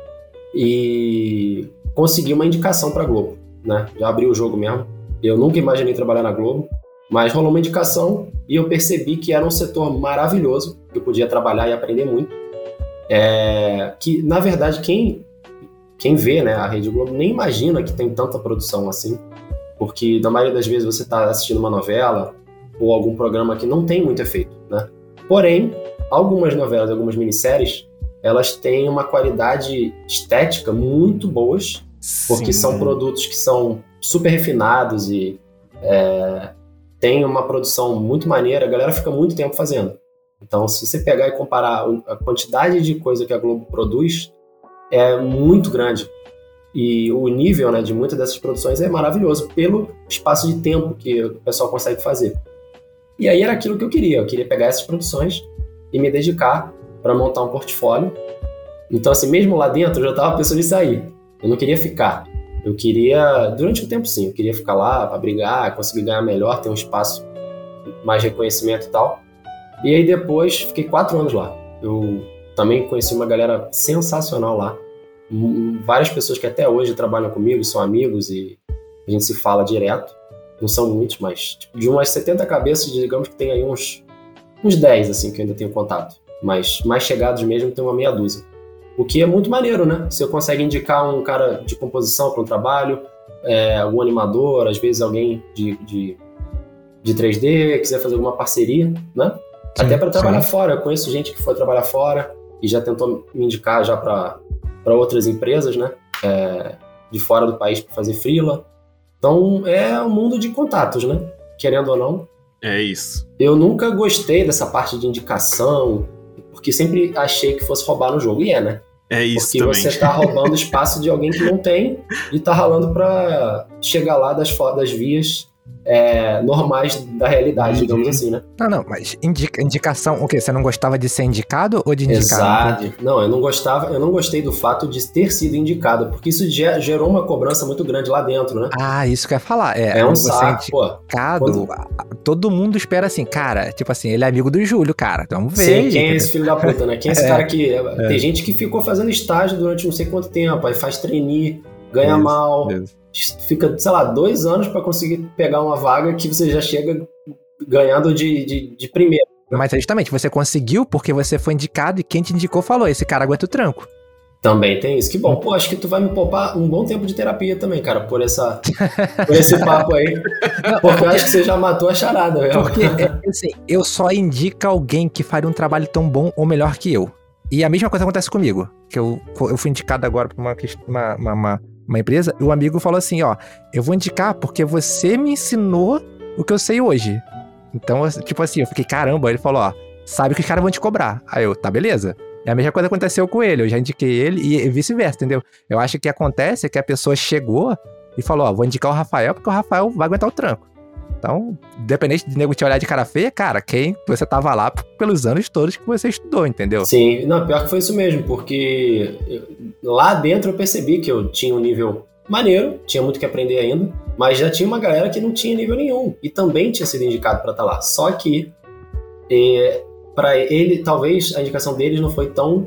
[SPEAKER 3] e consegui uma indicação para Globo, né? Já abri o jogo mesmo. Eu nunca imaginei trabalhar na Globo, mas rolou uma indicação e eu percebi que era um setor maravilhoso, que eu podia trabalhar e aprender muito. É, que, na verdade, quem, quem vê né, a Rede Globo nem imagina que tem tanta produção assim, porque na maioria das vezes você está assistindo uma novela ou algum programa que não tem muito efeito, né? Porém, algumas novelas, algumas minisséries, elas têm uma qualidade estética muito boas, porque Sim. são produtos que são super refinados e é, tem uma produção muito maneira, a galera fica muito tempo fazendo. Então, se você pegar e comparar a quantidade de coisa que a Globo produz, é muito grande. E o nível né, de muitas dessas produções é maravilhoso pelo espaço de tempo que o pessoal consegue fazer. E aí era aquilo que eu queria. Eu queria pegar essas produções e me dedicar para montar um portfólio. Então, assim, mesmo lá dentro, eu já estava pensando em sair. Eu não queria ficar. Eu queria, durante um tempo sim, eu queria ficar lá para brigar, conseguir ganhar melhor, ter um espaço, mais reconhecimento e tal. E aí depois fiquei quatro anos lá. Eu também conheci uma galera sensacional lá. Várias pessoas que até hoje trabalham comigo, são amigos e a gente se fala direto. Não são muitos, mas tipo, de umas 70 cabeças, digamos que tem aí uns, uns 10 assim, que eu ainda tenho contato. Mas mais chegados mesmo tem uma meia dúzia. O que é muito maneiro, né? Você consegue indicar um cara de composição para um trabalho, é, um animador, às vezes alguém de, de, de 3D, quiser fazer alguma parceria, né? Sim, Até para trabalhar sim. fora. Eu conheço gente que foi trabalhar fora e já tentou me indicar já para outras empresas, né? É, de fora do país para fazer freela. Então é um mundo de contatos, né? Querendo ou não.
[SPEAKER 2] É isso.
[SPEAKER 3] Eu nunca gostei dessa parte de indicação, porque sempre achei que fosse roubar no jogo. E é, né?
[SPEAKER 2] É isso
[SPEAKER 3] Porque
[SPEAKER 2] também.
[SPEAKER 3] você tá roubando espaço de alguém que não tem e tá ralando para chegar lá das, das vias é, normais da realidade, digamos assim, né?
[SPEAKER 1] Não, não, mas indica, indicação, o quê? Você não gostava de ser indicado ou de indicar?
[SPEAKER 3] Exato. Não, eu não gostava, eu não gostei do fato de ter sido indicado, porque isso gerou uma cobrança muito grande lá dentro, né?
[SPEAKER 1] Ah, isso que eu ia falar. É,
[SPEAKER 3] é um saco, pô.
[SPEAKER 1] Quando... Todo mundo espera assim, cara, tipo assim, ele é amigo do Júlio, cara. Então, vamos ver.
[SPEAKER 3] Sim, quem é esse filho da puta, né? Quem é esse é, cara que. É. Tem gente que ficou fazendo estágio durante não sei quanto tempo, aí faz trainee, ganha isso, mal. Isso fica, sei lá, dois anos para conseguir pegar uma vaga que você já chega ganhando de, de, de primeiro.
[SPEAKER 1] Mas é justamente, você conseguiu porque você foi indicado e quem te indicou falou: esse cara aguenta o tranco.
[SPEAKER 3] Também tem isso. Que bom. Pô, acho que tu vai me poupar um bom tempo de terapia também, cara, por, essa, por esse papo aí. Porque eu acho que você já matou a charada, velho.
[SPEAKER 1] Porque, é, assim, eu só indico alguém que faria um trabalho tão bom ou melhor que eu. E a mesma coisa acontece comigo. Que eu, eu fui indicado agora pra uma, uma, uma, uma empresa, e o amigo falou assim: ó, eu vou indicar porque você me ensinou o que eu sei hoje. Então, tipo assim, eu fiquei, caramba, ele falou, ó, sabe que os caras vão te cobrar. Aí eu, tá, beleza. E a mesma coisa aconteceu com ele, eu já indiquei ele e vice-versa, entendeu? Eu acho que que acontece é que a pessoa chegou e falou, ó, vou indicar o Rafael porque o Rafael vai aguentar o tranco. Então, independente de nego te olhar de cara feia, cara, quem você tava lá pelos anos todos que você estudou, entendeu?
[SPEAKER 3] Sim, não, pior que foi isso mesmo, porque lá dentro eu percebi que eu tinha um nível maneiro, tinha muito que aprender ainda, mas já tinha uma galera que não tinha nível nenhum e também tinha sido indicado para estar tá lá. Só que é, para ele, talvez a indicação deles não foi tão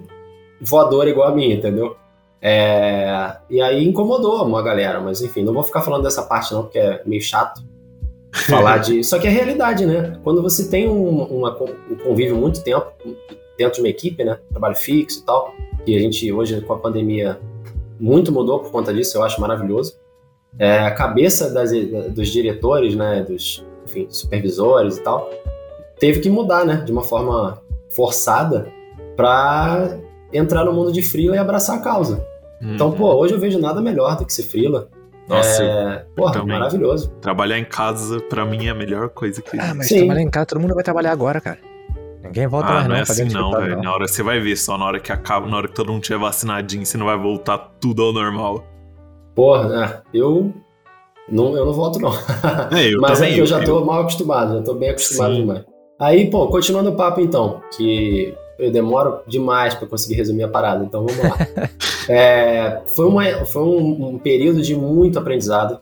[SPEAKER 3] voadora igual a minha, entendeu? É, e aí incomodou uma galera, mas enfim, não vou ficar falando dessa parte não, porque é meio chato falar de. Só que é realidade, né? Quando você tem um, uma, um convívio muito tempo dentro de uma equipe, né? Trabalho fixo e tal, que a gente hoje com a pandemia muito mudou por conta disso, eu acho maravilhoso. É, a cabeça das, dos diretores, né? Dos enfim, supervisores e tal, teve que mudar, né? De uma forma forçada para entrar no mundo de freela e abraçar a causa. Uhum. Então, pô, hoje eu vejo nada melhor do que ser freela.
[SPEAKER 2] Nossa,
[SPEAKER 3] é, porra, também. maravilhoso.
[SPEAKER 2] Trabalhar em casa, pra mim, é a melhor coisa que
[SPEAKER 1] Ah, mas Sim. trabalhar em casa, todo mundo vai trabalhar agora, cara. Ninguém volta
[SPEAKER 2] ah,
[SPEAKER 1] mais
[SPEAKER 2] não.
[SPEAKER 1] Não
[SPEAKER 2] é assim não, velho. Na hora você vai ver, só na hora que acaba, na hora que todo mundo tiver vacinadinho, você não vai voltar tudo ao normal.
[SPEAKER 3] Porra, é, eu não, eu não volto, não. É, eu Mas também, é que eu já tô eu... mal acostumado, já tô bem acostumado Sim. demais. Aí, pô, continuando o papo então, que eu demoro demais para conseguir resumir a parada, então vamos lá. é, foi uma, foi um, um, período de muito aprendizado,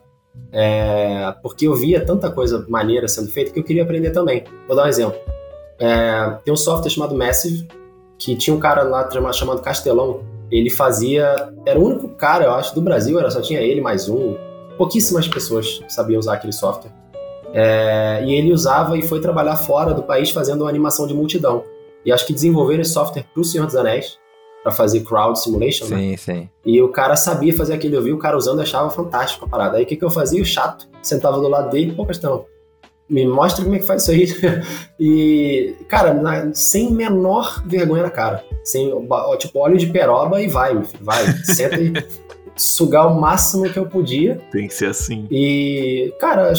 [SPEAKER 3] é, porque eu via tanta coisa maneira sendo feita que eu queria aprender também. Vou dar um exemplo. É, tem um software chamado Massive, que tinha um cara lá chamado Castelão. Ele fazia. Era o único cara, eu acho, do Brasil, era só tinha ele mais um. Pouquíssimas pessoas sabiam usar aquele software. É, e ele usava e foi trabalhar fora do país fazendo uma animação de multidão. E acho que desenvolveram esse software para o Senhor dos Anéis, para fazer crowd simulation,
[SPEAKER 1] sim,
[SPEAKER 3] né?
[SPEAKER 1] Sim,
[SPEAKER 3] E o cara sabia fazer aquilo, eu vi o cara usando achava fantástico a parada. Aí o que, que eu fazia? O chato, sentava do lado dele, pô, questão, me mostra como é que faz isso aí. e, cara, na, sem menor vergonha na cara. Sem, tipo, óleo de peroba e vai, vai. Senta e sugar o máximo que eu podia.
[SPEAKER 2] Tem que ser assim.
[SPEAKER 3] E, cara,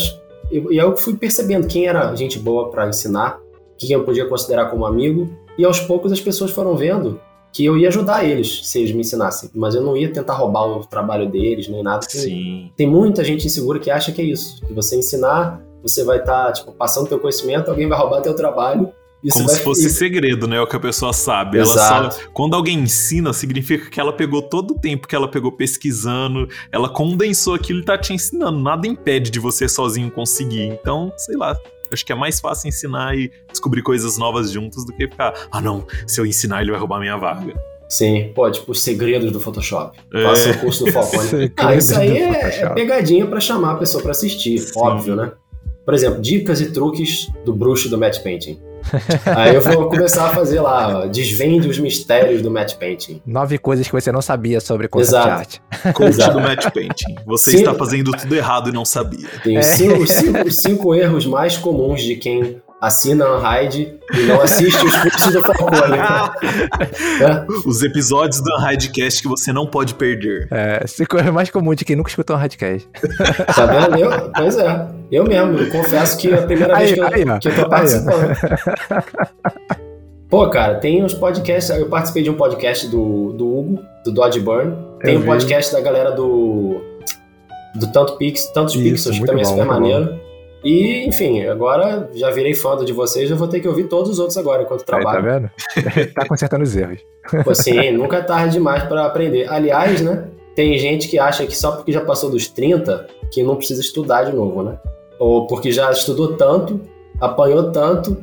[SPEAKER 3] eu, e eu fui percebendo quem era gente boa para ensinar, quem eu podia considerar como amigo, e aos poucos as pessoas foram vendo que eu ia ajudar eles se eles me ensinassem, mas eu não ia tentar roubar o trabalho deles nem nada.
[SPEAKER 2] Sim.
[SPEAKER 3] Tem muita gente insegura que acha que é isso, que você ensinar, você vai estar tá, tipo passando teu conhecimento, alguém vai roubar teu trabalho
[SPEAKER 2] isso Como se fosse segredo, né? O que a pessoa sabe. Exato. Ela só, quando alguém ensina, significa que ela pegou todo o tempo que ela pegou pesquisando, ela condensou aquilo e tá te ensinando. Nada impede de você sozinho conseguir. Então, sei lá. Acho que é mais fácil ensinar e descobrir coisas novas juntos do que ficar, ah não, se eu ensinar ele vai roubar minha vaga.
[SPEAKER 3] Sim, pô, tipo os segredos do Photoshop. É. Faça o curso do Falcone. ah, isso aí é, é, pegadinha para chamar a pessoa para assistir, Sim. óbvio, né? Por exemplo, dicas e truques do bruxo do Matte Painting. Aí eu vou começar a fazer lá, desvende os mistérios do Matte Painting.
[SPEAKER 1] Nove coisas que você não sabia sobre concept Exato. art.
[SPEAKER 2] Coach do Matte Painting. Você Sim. está fazendo tudo errado e não sabia.
[SPEAKER 3] Tem é. cinco, cinco, cinco erros mais comuns de quem assina a Unhide e não assiste os cursos do Falcone.
[SPEAKER 2] é. Os episódios do Unhidecast que você não pode perder.
[SPEAKER 1] É, essa coisa mais comum de quem nunca escutou um Unhidecast.
[SPEAKER 3] Tá vendo? Eu, pois é. Eu mesmo, eu confesso que é a primeira aí, vez que eu, aí, que eu tô participando. Pô, cara, tem uns podcasts. Eu participei de um podcast do, do Hugo, do Dodge Burn. Tem eu um vi. podcast da galera do. Do Tanto Pix, Tantos Isso, Pixels, que também é bom, é super maneiro. Bom. E, enfim, agora já virei fã de vocês, eu vou ter que ouvir todos os outros agora enquanto trabalho.
[SPEAKER 1] Aí, tá vendo? tá consertando os erros.
[SPEAKER 3] Pô, sim, nunca é tarde demais para aprender. Aliás, né, tem gente que acha que só porque já passou dos 30 que não precisa estudar de novo, né? Ou porque já estudou tanto, apanhou tanto,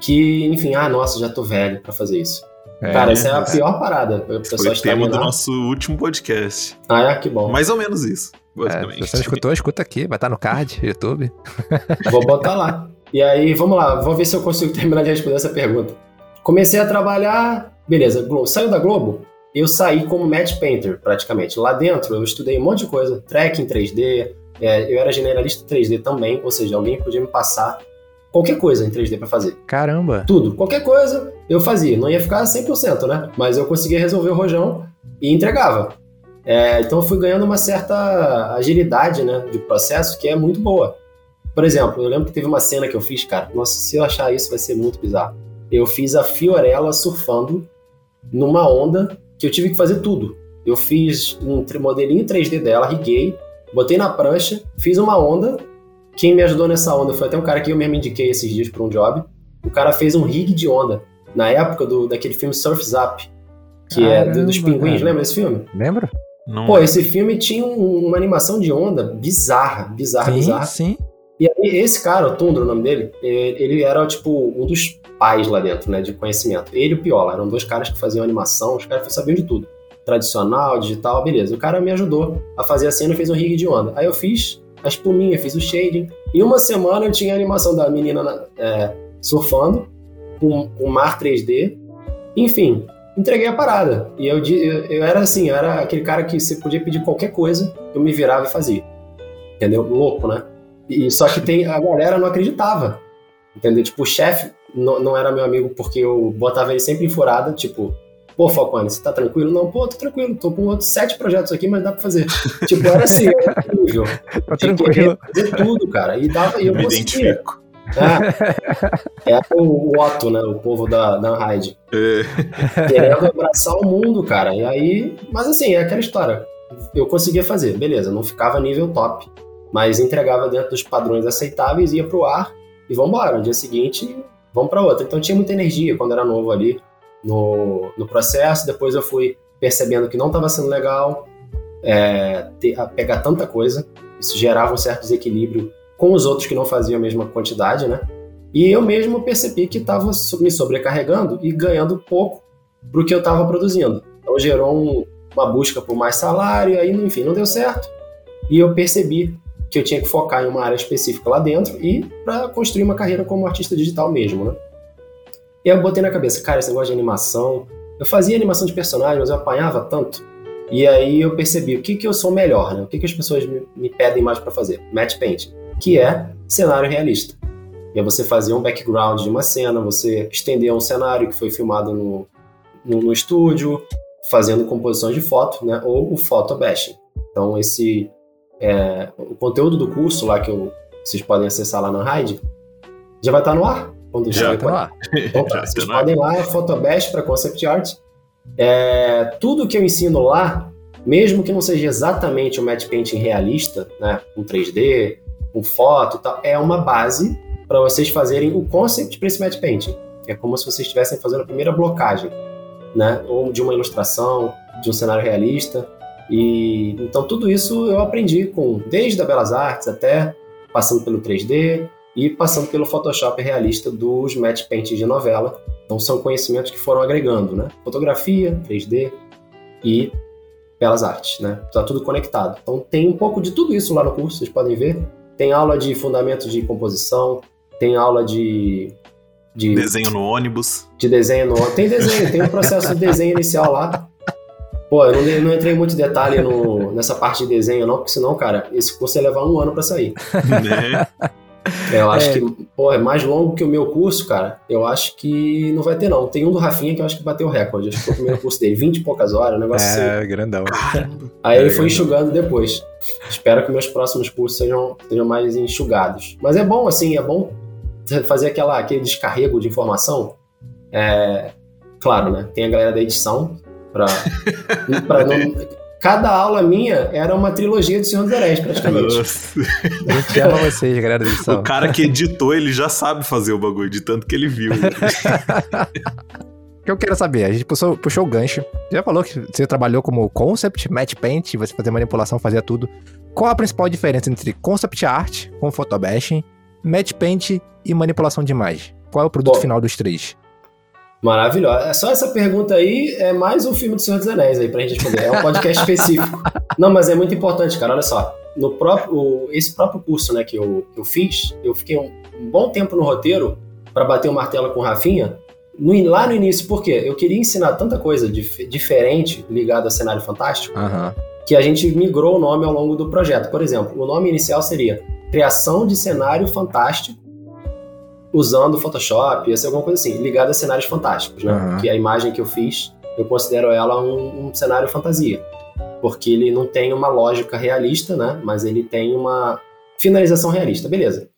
[SPEAKER 3] que, enfim, ah, nossa, já tô velho para fazer isso. É, Cara, essa é a pior parada.
[SPEAKER 2] Foi o tema do nosso último podcast.
[SPEAKER 3] Ah, é? Que bom.
[SPEAKER 2] Mais ou menos isso.
[SPEAKER 1] É, se você não escutou, escuta aqui, vai estar no card, YouTube.
[SPEAKER 3] Vou botar lá. E aí, vamos lá, vou ver se eu consigo terminar de responder essa pergunta. Comecei a trabalhar, beleza, Globo, saiu da Globo, eu saí como match painter, praticamente. Lá dentro eu estudei um monte de coisa, tracking 3D, é, eu era generalista 3D também, ou seja, alguém podia me passar qualquer coisa em 3D para fazer.
[SPEAKER 1] Caramba!
[SPEAKER 3] Tudo, qualquer coisa eu fazia. Não ia ficar 100%, né? Mas eu conseguia resolver o rojão e entregava. É, então eu fui ganhando uma certa agilidade né, de processo que é muito boa. Por exemplo, eu lembro que teve uma cena que eu fiz, cara, nossa, se eu achar isso vai ser muito bizarro. Eu fiz a Fiorella surfando numa onda que eu tive que fazer tudo. Eu fiz um modelinho 3D dela, riguei, botei na prancha, fiz uma onda quem me ajudou nessa onda foi até um cara que eu mesmo indiquei esses dias para um job. O cara fez um rig de onda na época do, daquele filme Surf's Up, que Caramba, é do, dos pinguins. Cara. Lembra desse filme?
[SPEAKER 1] Lembro.
[SPEAKER 3] Não Pô, esse filme tinha um, uma animação de onda bizarra, bizarra,
[SPEAKER 1] sim,
[SPEAKER 3] bizarra.
[SPEAKER 1] Sim.
[SPEAKER 3] E aí, esse cara, o Tundra, o nome dele, ele era, tipo, um dos pais lá dentro, né, de conhecimento. Ele e o Piola, eram dois caras que faziam animação, os caras sabiam de tudo. Tradicional, digital, beleza. O cara me ajudou a fazer a cena e fez um rig de onda. Aí eu fiz a espuminha, fiz o shading. Em uma semana eu tinha a animação da menina é, surfando, com um mar 3D. Enfim, entreguei a parada. E eu, eu, eu, era assim, eu era aquele cara que você podia pedir qualquer coisa, eu me virava e fazia. Entendeu? Louco, né? E, só que tem, a galera não acreditava. Entendeu? Tipo, o chefe não, não era meu amigo porque eu botava ele sempre em furada, tipo, pô, Falcone, você tá tranquilo? Não, pô, tô tranquilo, tô com outros sete projetos aqui, mas dá pra fazer. tipo, era assim, era incrível.
[SPEAKER 1] Tá tranquilo.
[SPEAKER 3] fazer tudo, cara. E, dava, e eu Me conseguia. Identifico. É, é o Otto, né? O povo da, da Unhide. É. Querendo abraçar o mundo, cara. E aí. Mas assim, é aquela história. Eu conseguia fazer, beleza, não ficava nível top, mas entregava dentro dos padrões aceitáveis, ia pro ar e vambora. No dia seguinte, vamos para outra. Então tinha muita energia quando era novo ali no, no processo. Depois eu fui percebendo que não estava sendo legal é, ter, pegar tanta coisa. Isso gerava um certo desequilíbrio com os outros que não faziam a mesma quantidade, né? E eu mesmo percebi que estava me sobrecarregando e ganhando pouco para o que eu estava produzindo. Então gerou um, uma busca por mais salário, aí, enfim, não deu certo. E eu percebi que eu tinha que focar em uma área específica lá dentro e para construir uma carreira como artista digital mesmo, né? E eu botei na cabeça, cara, esse negócio de animação. Eu fazia animação de personagens, mas eu apanhava tanto. E aí eu percebi o que, que eu sou melhor, né? O que, que as pessoas me, me pedem mais para fazer? Match paint que é cenário realista. E é você fazer um background de uma cena, você estender um cenário que foi filmado no, no, no estúdio, fazendo composições de foto, né? Ou o photo bashing. Então esse é, o conteúdo do curso lá que eu, vocês podem acessar lá na Raid já vai estar no ar.
[SPEAKER 1] Quando já vai estar no ar.
[SPEAKER 3] Então, tá, vocês tá podem ir lá, Photobash para Concept Art. É, tudo que eu ensino lá, mesmo que não seja exatamente o match painting realista, né, com 3D, com foto e tal, é uma base para vocês fazerem o concept para esse match painting. É como se vocês estivessem fazendo a primeira blocagem, né? Ou de uma ilustração, de um cenário realista. E então tudo isso eu aprendi com desde a Belas Artes até passando pelo 3D e passando pelo Photoshop realista dos match paintings de novela. Então são conhecimentos que foram agregando, né? Fotografia, 3D e Belas Artes, né? Tá tudo conectado. Então tem um pouco de tudo isso lá no curso, vocês podem ver. Tem aula de fundamentos de composição, tem aula de.
[SPEAKER 2] de desenho no ônibus.
[SPEAKER 3] De desenho no ônibus. Tem desenho, tem um processo de desenho inicial lá. Pô, eu não, não entrei muito detalhe no, nessa parte de desenho, não, porque senão, cara, esse curso ia levar um ano para sair. Né? Eu acho é. que, pô, é mais longo que o meu curso, cara. Eu acho que não vai ter, não. Tem um do Rafinha que eu acho que bateu o recorde. Acho que foi o primeiro curso dele. 20 e poucas horas, um negócio
[SPEAKER 1] é, assim. grandão.
[SPEAKER 3] Aí
[SPEAKER 1] é,
[SPEAKER 3] ele foi enxugando depois. Espero que meus próximos cursos sejam, sejam mais enxugados. Mas é bom, assim, é bom fazer aquela, aquele descarrego de informação. É, claro, né? Tem a galera da edição pra, pra não Cada aula minha era uma trilogia de Senhor dos Anéis, praticamente. Nossa.
[SPEAKER 1] A gente ama vocês, galera da edição.
[SPEAKER 2] O cara que editou, ele já sabe fazer o bagulho, de tanto que ele viu.
[SPEAKER 1] O que eu quero saber, a gente puxou, puxou o gancho. Já falou que você trabalhou como concept, match paint, você fazia manipulação, fazia tudo. Qual a principal diferença entre concept art, com photobashing, match paint e manipulação de imagem? Qual é o produto Bom, final dos três?
[SPEAKER 3] Maravilhosa. É só essa pergunta aí é mais um filme do Senhor dos Anéis aí pra gente responder. É um podcast específico. Não, mas é muito importante, cara. Olha só. No próprio, esse próprio curso né, que, eu, que eu fiz, eu fiquei um, um bom tempo no roteiro para bater o martelo com o Rafinha. No, lá no início, por quê? Eu queria ensinar tanta coisa dif diferente ligada ao cenário fantástico
[SPEAKER 1] uhum.
[SPEAKER 3] que a gente migrou o nome ao longo do projeto. Por exemplo, o nome inicial seria Criação de Cenário Fantástico usando Photoshop, ia ser alguma coisa assim, ligada a cenários fantásticos, né? Uhum. Que a imagem que eu fiz, eu considero ela um, um, cenário fantasia. Porque ele não tem uma lógica realista, né? Mas ele tem uma finalização realista, beleza.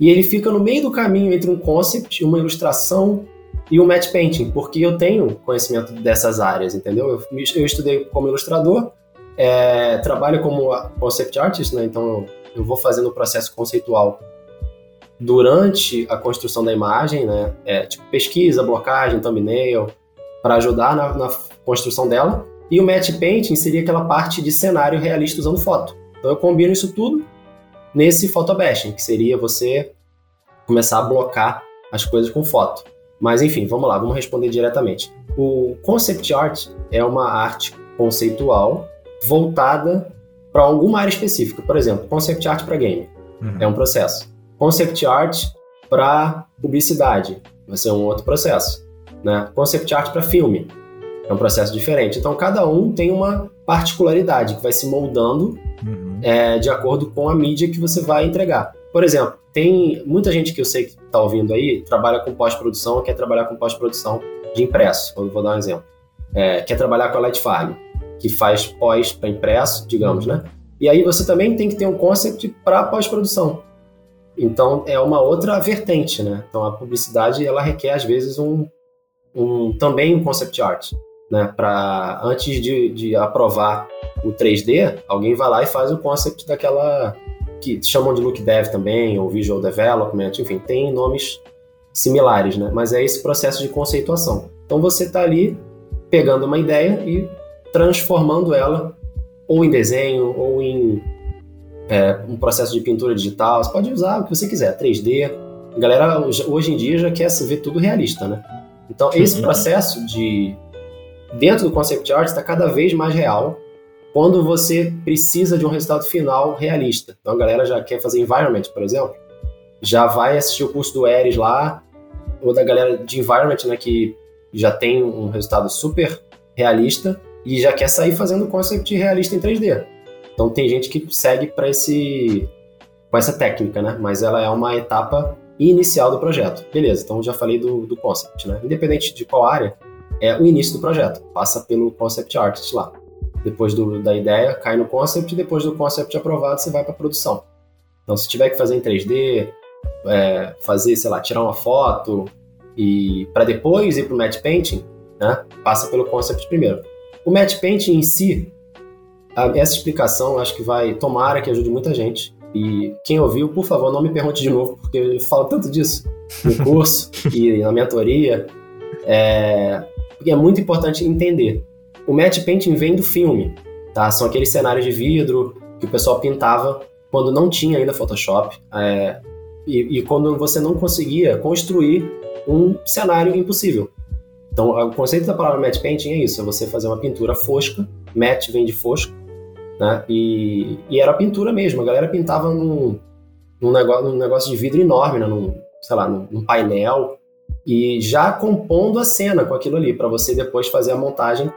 [SPEAKER 3] E ele fica no meio do caminho entre um concept, uma ilustração e um match painting, porque eu tenho conhecimento dessas áreas, entendeu? Eu, eu estudei como ilustrador, é, trabalho como concept artist, né? Então eu eu vou fazendo o processo conceitual durante a construção da imagem, né? É, tipo pesquisa, blocagem, thumbnail, para ajudar na, na, construção dela. E o match painting seria aquela parte de cenário realista usando foto. Então eu combino isso tudo nesse photobashing, que seria você começar a blocar as coisas com foto. Mas enfim, vamos lá, vamos responder diretamente. O concept art é uma arte conceitual voltada para alguma área específica. Por exemplo, concept art para game uhum. é um processo. Concept art para publicidade vai ser um outro processo. Né? Concept art para filme é um processo diferente. Então, cada um tem uma particularidade que vai se moldando uhum. é, de acordo com a mídia que você vai entregar. Por exemplo, tem muita gente que eu sei que está ouvindo aí, trabalha com pós-produção, quer trabalhar com pós-produção de impresso. Eu vou dar um exemplo. É, quer trabalhar com a Light Farm, que faz pós para impresso, digamos, né? E aí você também tem que ter um concept para pós-produção. Então é uma outra vertente, né? Então a publicidade ela requer às vezes um, um também um concept art, né? Para antes de, de aprovar o 3D, alguém vai lá e faz o concept daquela que chamam de look dev também ou visual development, enfim, tem nomes similares, né? Mas é esse processo de conceituação. Então você está ali pegando uma ideia e transformando ela ou em desenho ou em é, um processo de pintura digital. Você pode usar o que você quiser, 3D. A galera hoje em dia já quer ver tudo realista, né? Então esse processo de dentro do concept art está cada vez mais real quando você precisa de um resultado final realista. Então a galera já quer fazer environment, por exemplo, já vai assistir o curso do Eris lá ou da galera de environment, né, que já tem um resultado super realista e já quer sair fazendo concept realista em 3D. Então tem gente que segue para esse com essa técnica, né? Mas ela é uma etapa inicial do projeto. Beleza, então já falei do, do concept, né? Independente de qual área, é o início do projeto. Passa pelo concept artist lá. Depois do, da ideia, cai no concept, depois do concept aprovado, você vai para produção. Então, se tiver que fazer em 3D, é, fazer, sei lá, tirar uma foto e para depois ir para o matte painting, né, passa pelo concept primeiro. O matte painting em si, essa explicação acho que vai, tomara que ajude muita gente. E quem ouviu, por favor, não me pergunte de novo, porque eu falo tanto disso no curso e na mentoria. É, porque é muito importante entender. O matte painting vem do filme, tá? São aqueles cenários de vidro que o pessoal pintava quando não tinha ainda Photoshop. É, e, e, quando você não conseguia construir um cenário impossível. Então, o conceito da palavra matte painting é isso: é você fazer uma pintura fosca. Matte vem de fosco, né? E, e era pintura mesmo. A galera pintava num, num, negócio, num negócio de vidro enorme, né? num, sei lá, num, num painel, e já compondo a cena com aquilo ali, para você depois fazer a montagem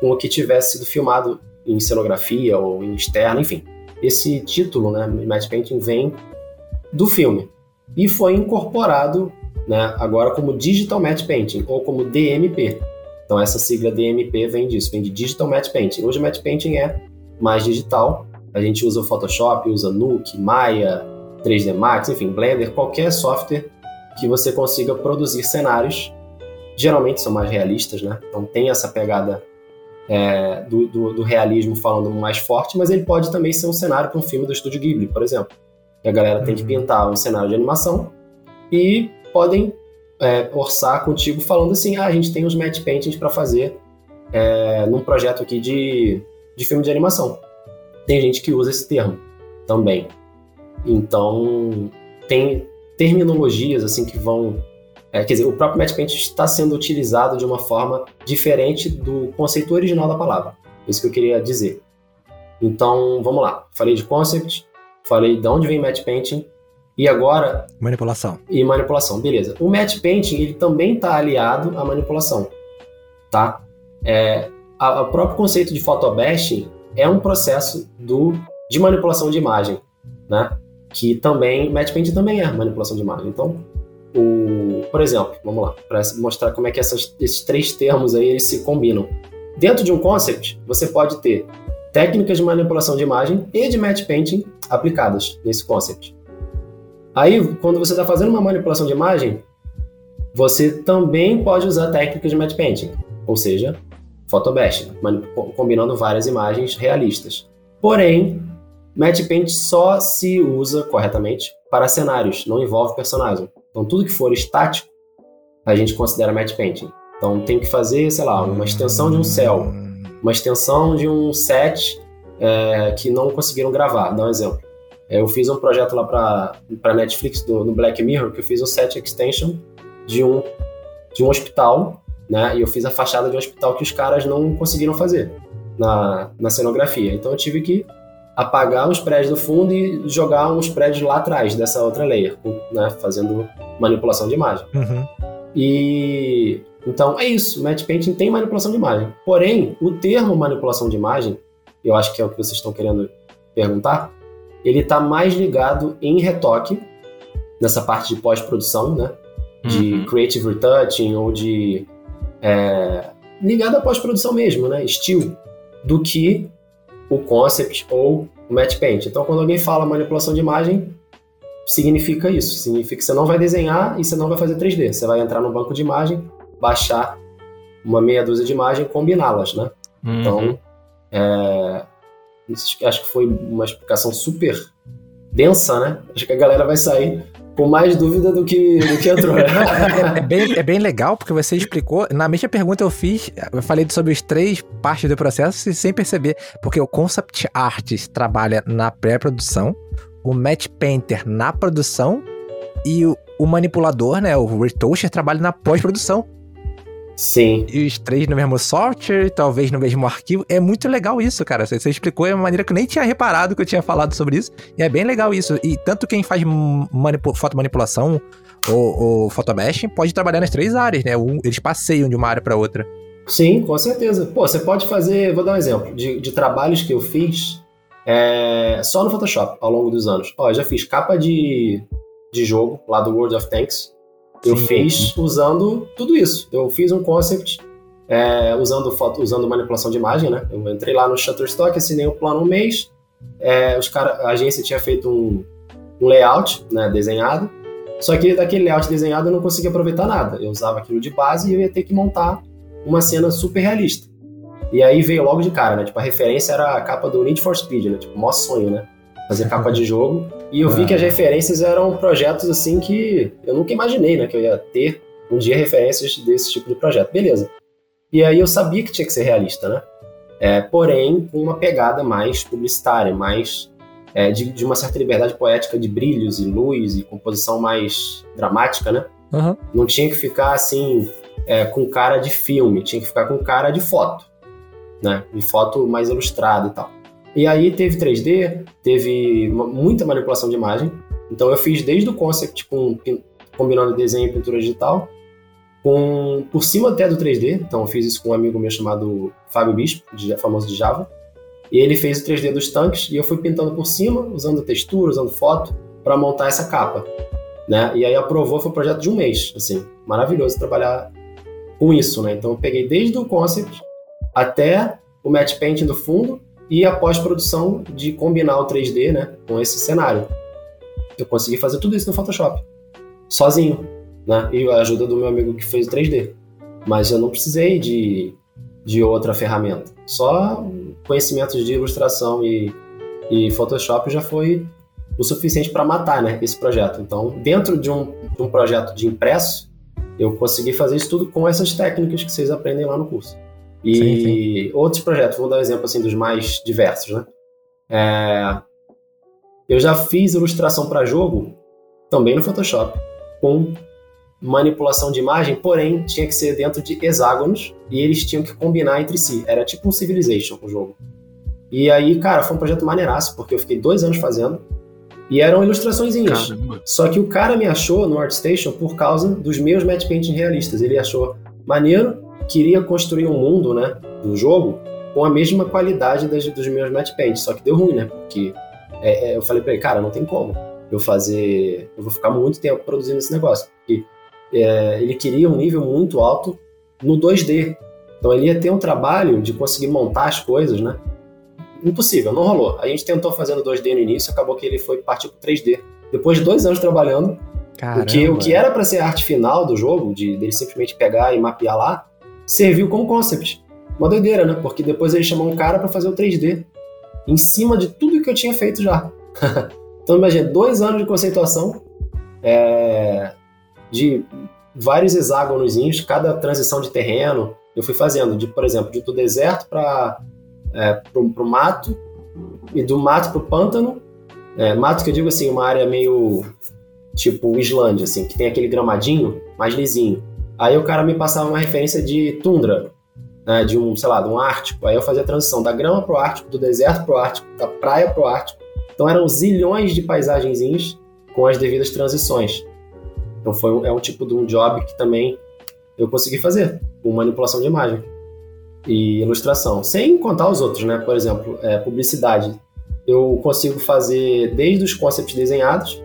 [SPEAKER 3] com o que tivesse sido filmado em cenografia ou em externa, enfim. Esse título, né, Matte Painting, vem do filme e foi incorporado né, agora como Digital Matte Painting ou como DMP. Então essa sigla DMP vem disso, vem de Digital Matte Painting. Hoje o Matte Painting é mais digital. A gente usa o Photoshop, usa Nuke, Maya, 3D Max, enfim, Blender, qualquer software que você consiga produzir cenários. Geralmente são mais realistas, né? Então tem essa pegada é, do, do, do, realismo falando mais forte, mas ele pode também ser um cenário para um filme do estúdio Ghibli, por exemplo. A galera uhum. tem que uhum. pintar um cenário de animação e podem é, orçar contigo falando assim: ah, a gente tem uns matte paintings para fazer é, num projeto aqui de, de filme de animação. Tem gente que usa esse termo também. Então, tem terminologias assim que vão. É, quer dizer, o próprio matte painting está sendo utilizado de uma forma diferente do conceito original da palavra. Isso que eu queria dizer. Então, vamos lá. Falei de concept, falei de onde vem matte painting, e agora.
[SPEAKER 1] Manipulação.
[SPEAKER 3] E manipulação, beleza. O match painting ele também está aliado à manipulação, tá? É, a, o próprio conceito de photobashing é um processo do, de manipulação de imagem, né? Que também, match painting também é manipulação de imagem. Então, o, por exemplo, vamos lá, para mostrar como é que essas, esses três termos aí se combinam. Dentro de um concept, você pode ter técnicas de manipulação de imagem e de match painting aplicadas nesse concept. Aí, quando você está fazendo uma manipulação de imagem, você também pode usar técnicas de matte painting, ou seja, photobashing, combinando várias imagens realistas. Porém, Match Paint só se usa corretamente para cenários, não envolve personagem. Então tudo que for estático, a gente considera Match Painting. Então tem que fazer, sei lá, uma extensão de um céu, uma extensão de um set é, que não conseguiram gravar. Dá um exemplo. É, eu fiz um projeto lá para Netflix do, no Black Mirror, que eu fiz um set extension de um, de um hospital, né? E eu fiz a fachada de um hospital que os caras não conseguiram fazer na, na cenografia. Então eu tive que apagar uns prédios do fundo e jogar uns prédios lá atrás dessa outra layer, né? Fazendo manipulação de imagem.
[SPEAKER 1] Uhum.
[SPEAKER 3] E então é isso. Match Painting tem manipulação de imagem. Porém, o termo manipulação de imagem, eu acho que é o que vocês estão querendo perguntar, ele está mais ligado em retoque nessa parte de pós-produção, né? De uhum. creative retouching ou de é, ligado à pós-produção mesmo, né? Estilo do que o concept ou o match paint. Então, quando alguém fala manipulação de imagem, significa isso. Significa que você não vai desenhar e você não vai fazer 3D. Você vai entrar no banco de imagem, baixar uma meia dúzia de imagens e combiná-las, né? Uhum. Então, é, acho que foi uma explicação super densa, né? Acho que a galera vai sair com mais dúvida do que, do que entrou.
[SPEAKER 1] é, bem, é bem legal, porque você explicou. Na mesma pergunta eu fiz, eu falei sobre as três partes do processo sem perceber. Porque o Concept Artist trabalha na pré-produção, o Match Painter na produção e o, o manipulador, né, o Retoucher, trabalha na pós-produção.
[SPEAKER 3] Sim.
[SPEAKER 1] E os três no mesmo software, talvez no mesmo arquivo. É muito legal isso, cara. Você, você explicou de uma maneira que eu nem tinha reparado que eu tinha falado sobre isso. E é bem legal isso. E tanto quem faz manipu fotomanipulação ou, ou photobashing pode trabalhar nas três áreas, né? Eles passeiam de uma área para outra.
[SPEAKER 3] Sim, com certeza. Pô, você pode fazer, vou dar um exemplo, de, de trabalhos que eu fiz é, só no Photoshop ao longo dos anos. Ó, eu já fiz capa de, de jogo lá do World of Tanks. Eu Sim. fiz usando tudo isso. Eu fiz um concept é, usando, foto, usando manipulação de imagem, né? Eu entrei lá no Shutterstock, assinei o um plano um mês. É, os cara, a agência tinha feito um, um layout né, desenhado. Só que daquele layout desenhado eu não conseguia aproveitar nada. Eu usava aquilo de base e eu ia ter que montar uma cena super realista. E aí veio logo de cara, né? Tipo, a referência era a capa do Need for Speed, né? Tipo, maior sonho, né? Fazer capa de jogo. E eu vi que as referências eram projetos assim que eu nunca imaginei, né? Que eu ia ter um dia referências desse tipo de projeto. Beleza. E aí eu sabia que tinha que ser realista, né? É, porém, com uma pegada mais publicitária, mais é, de, de, uma certa liberdade poética de brilhos e luz e composição mais dramática, né?
[SPEAKER 1] Uhum.
[SPEAKER 3] Não tinha que ficar assim é, com cara de filme, tinha que ficar com cara de foto, né? De foto mais ilustrada e tal. E aí teve 3D, teve muita manipulação de imagem. Então eu fiz desde o concept com combinando desenho e pintura digital, com por cima até do 3D. Então eu fiz isso com um amigo meu chamado Fábio Bispo, famoso de Java. E ele fez o 3D dos tanques e eu fui pintando por cima, usando textura, usando foto, para montar essa capa. Né? E aí aprovou, foi um projeto de um mês, assim, maravilhoso trabalhar com isso, né? Então eu peguei desde o concept até o matte painting do fundo e a pós-produção de combinar o 3D né, com esse cenário. Eu consegui fazer tudo isso no Photoshop, sozinho, né? E a ajuda do meu amigo que fez o 3D. Mas eu não precisei de, de outra ferramenta. Só conhecimentos de ilustração e, e Photoshop já foi o suficiente para matar né, esse projeto. Então, dentro de um, de um projeto de impresso, eu consegui fazer isso tudo com essas técnicas que vocês aprendem lá no curso. E sim, sim. outros projetos, vou dar um exemplo assim dos mais diversos, né? É, eu já fiz ilustração para jogo também no Photoshop com manipulação de imagem, porém tinha que ser dentro de hexágonos e eles tinham que combinar entre si. Era tipo um Civilization o jogo. E aí, cara, foi um projeto maneiraço, porque eu fiquei dois anos fazendo e eram ilustraçõezinhas. Caramba. Só que o cara me achou no ArtStation por causa dos meus painting realistas. Ele achou maneiro queria construir um mundo, né, do jogo com a mesma qualidade das, dos meus match paints, só que deu ruim, né, porque é, é, eu falei para ele, cara, não tem como eu fazer, eu vou ficar muito tempo produzindo esse negócio, porque é, ele queria um nível muito alto no 2D, então ele ia ter um trabalho de conseguir montar as coisas, né, impossível, não rolou. A gente tentou fazer no 2D no início, acabou que ele foi partir para 3D. Depois de dois anos trabalhando, Caramba. o que, o que era para ser a arte final do jogo, de dele simplesmente pegar e mapear lá, serviu como concept. Uma doideira, né? Porque depois ele chamou um cara para fazer o 3D. em cima de tudo que eu tinha feito já. então imagina, dois anos de conceituação, é, de vários hexágonos, cada transição de terreno, eu fui fazendo, de, por exemplo, de do deserto para é, mato, e do mato para o pântano. É, mato que eu digo assim, uma área meio tipo Islândia, assim, que tem aquele gramadinho mais lisinho. Aí o cara me passava uma referência de tundra, né, de um, sei lá, de um Ártico. Aí eu fazia a transição da grama pro Ártico, do deserto pro Ártico, da praia pro Ártico. Então eram zilhões de paisagenzinhos com as devidas transições. Então foi é um tipo de um job que também eu consegui fazer, com manipulação de imagem e ilustração. Sem contar os outros, né? Por exemplo, é, publicidade. Eu consigo fazer desde os concepts desenhados,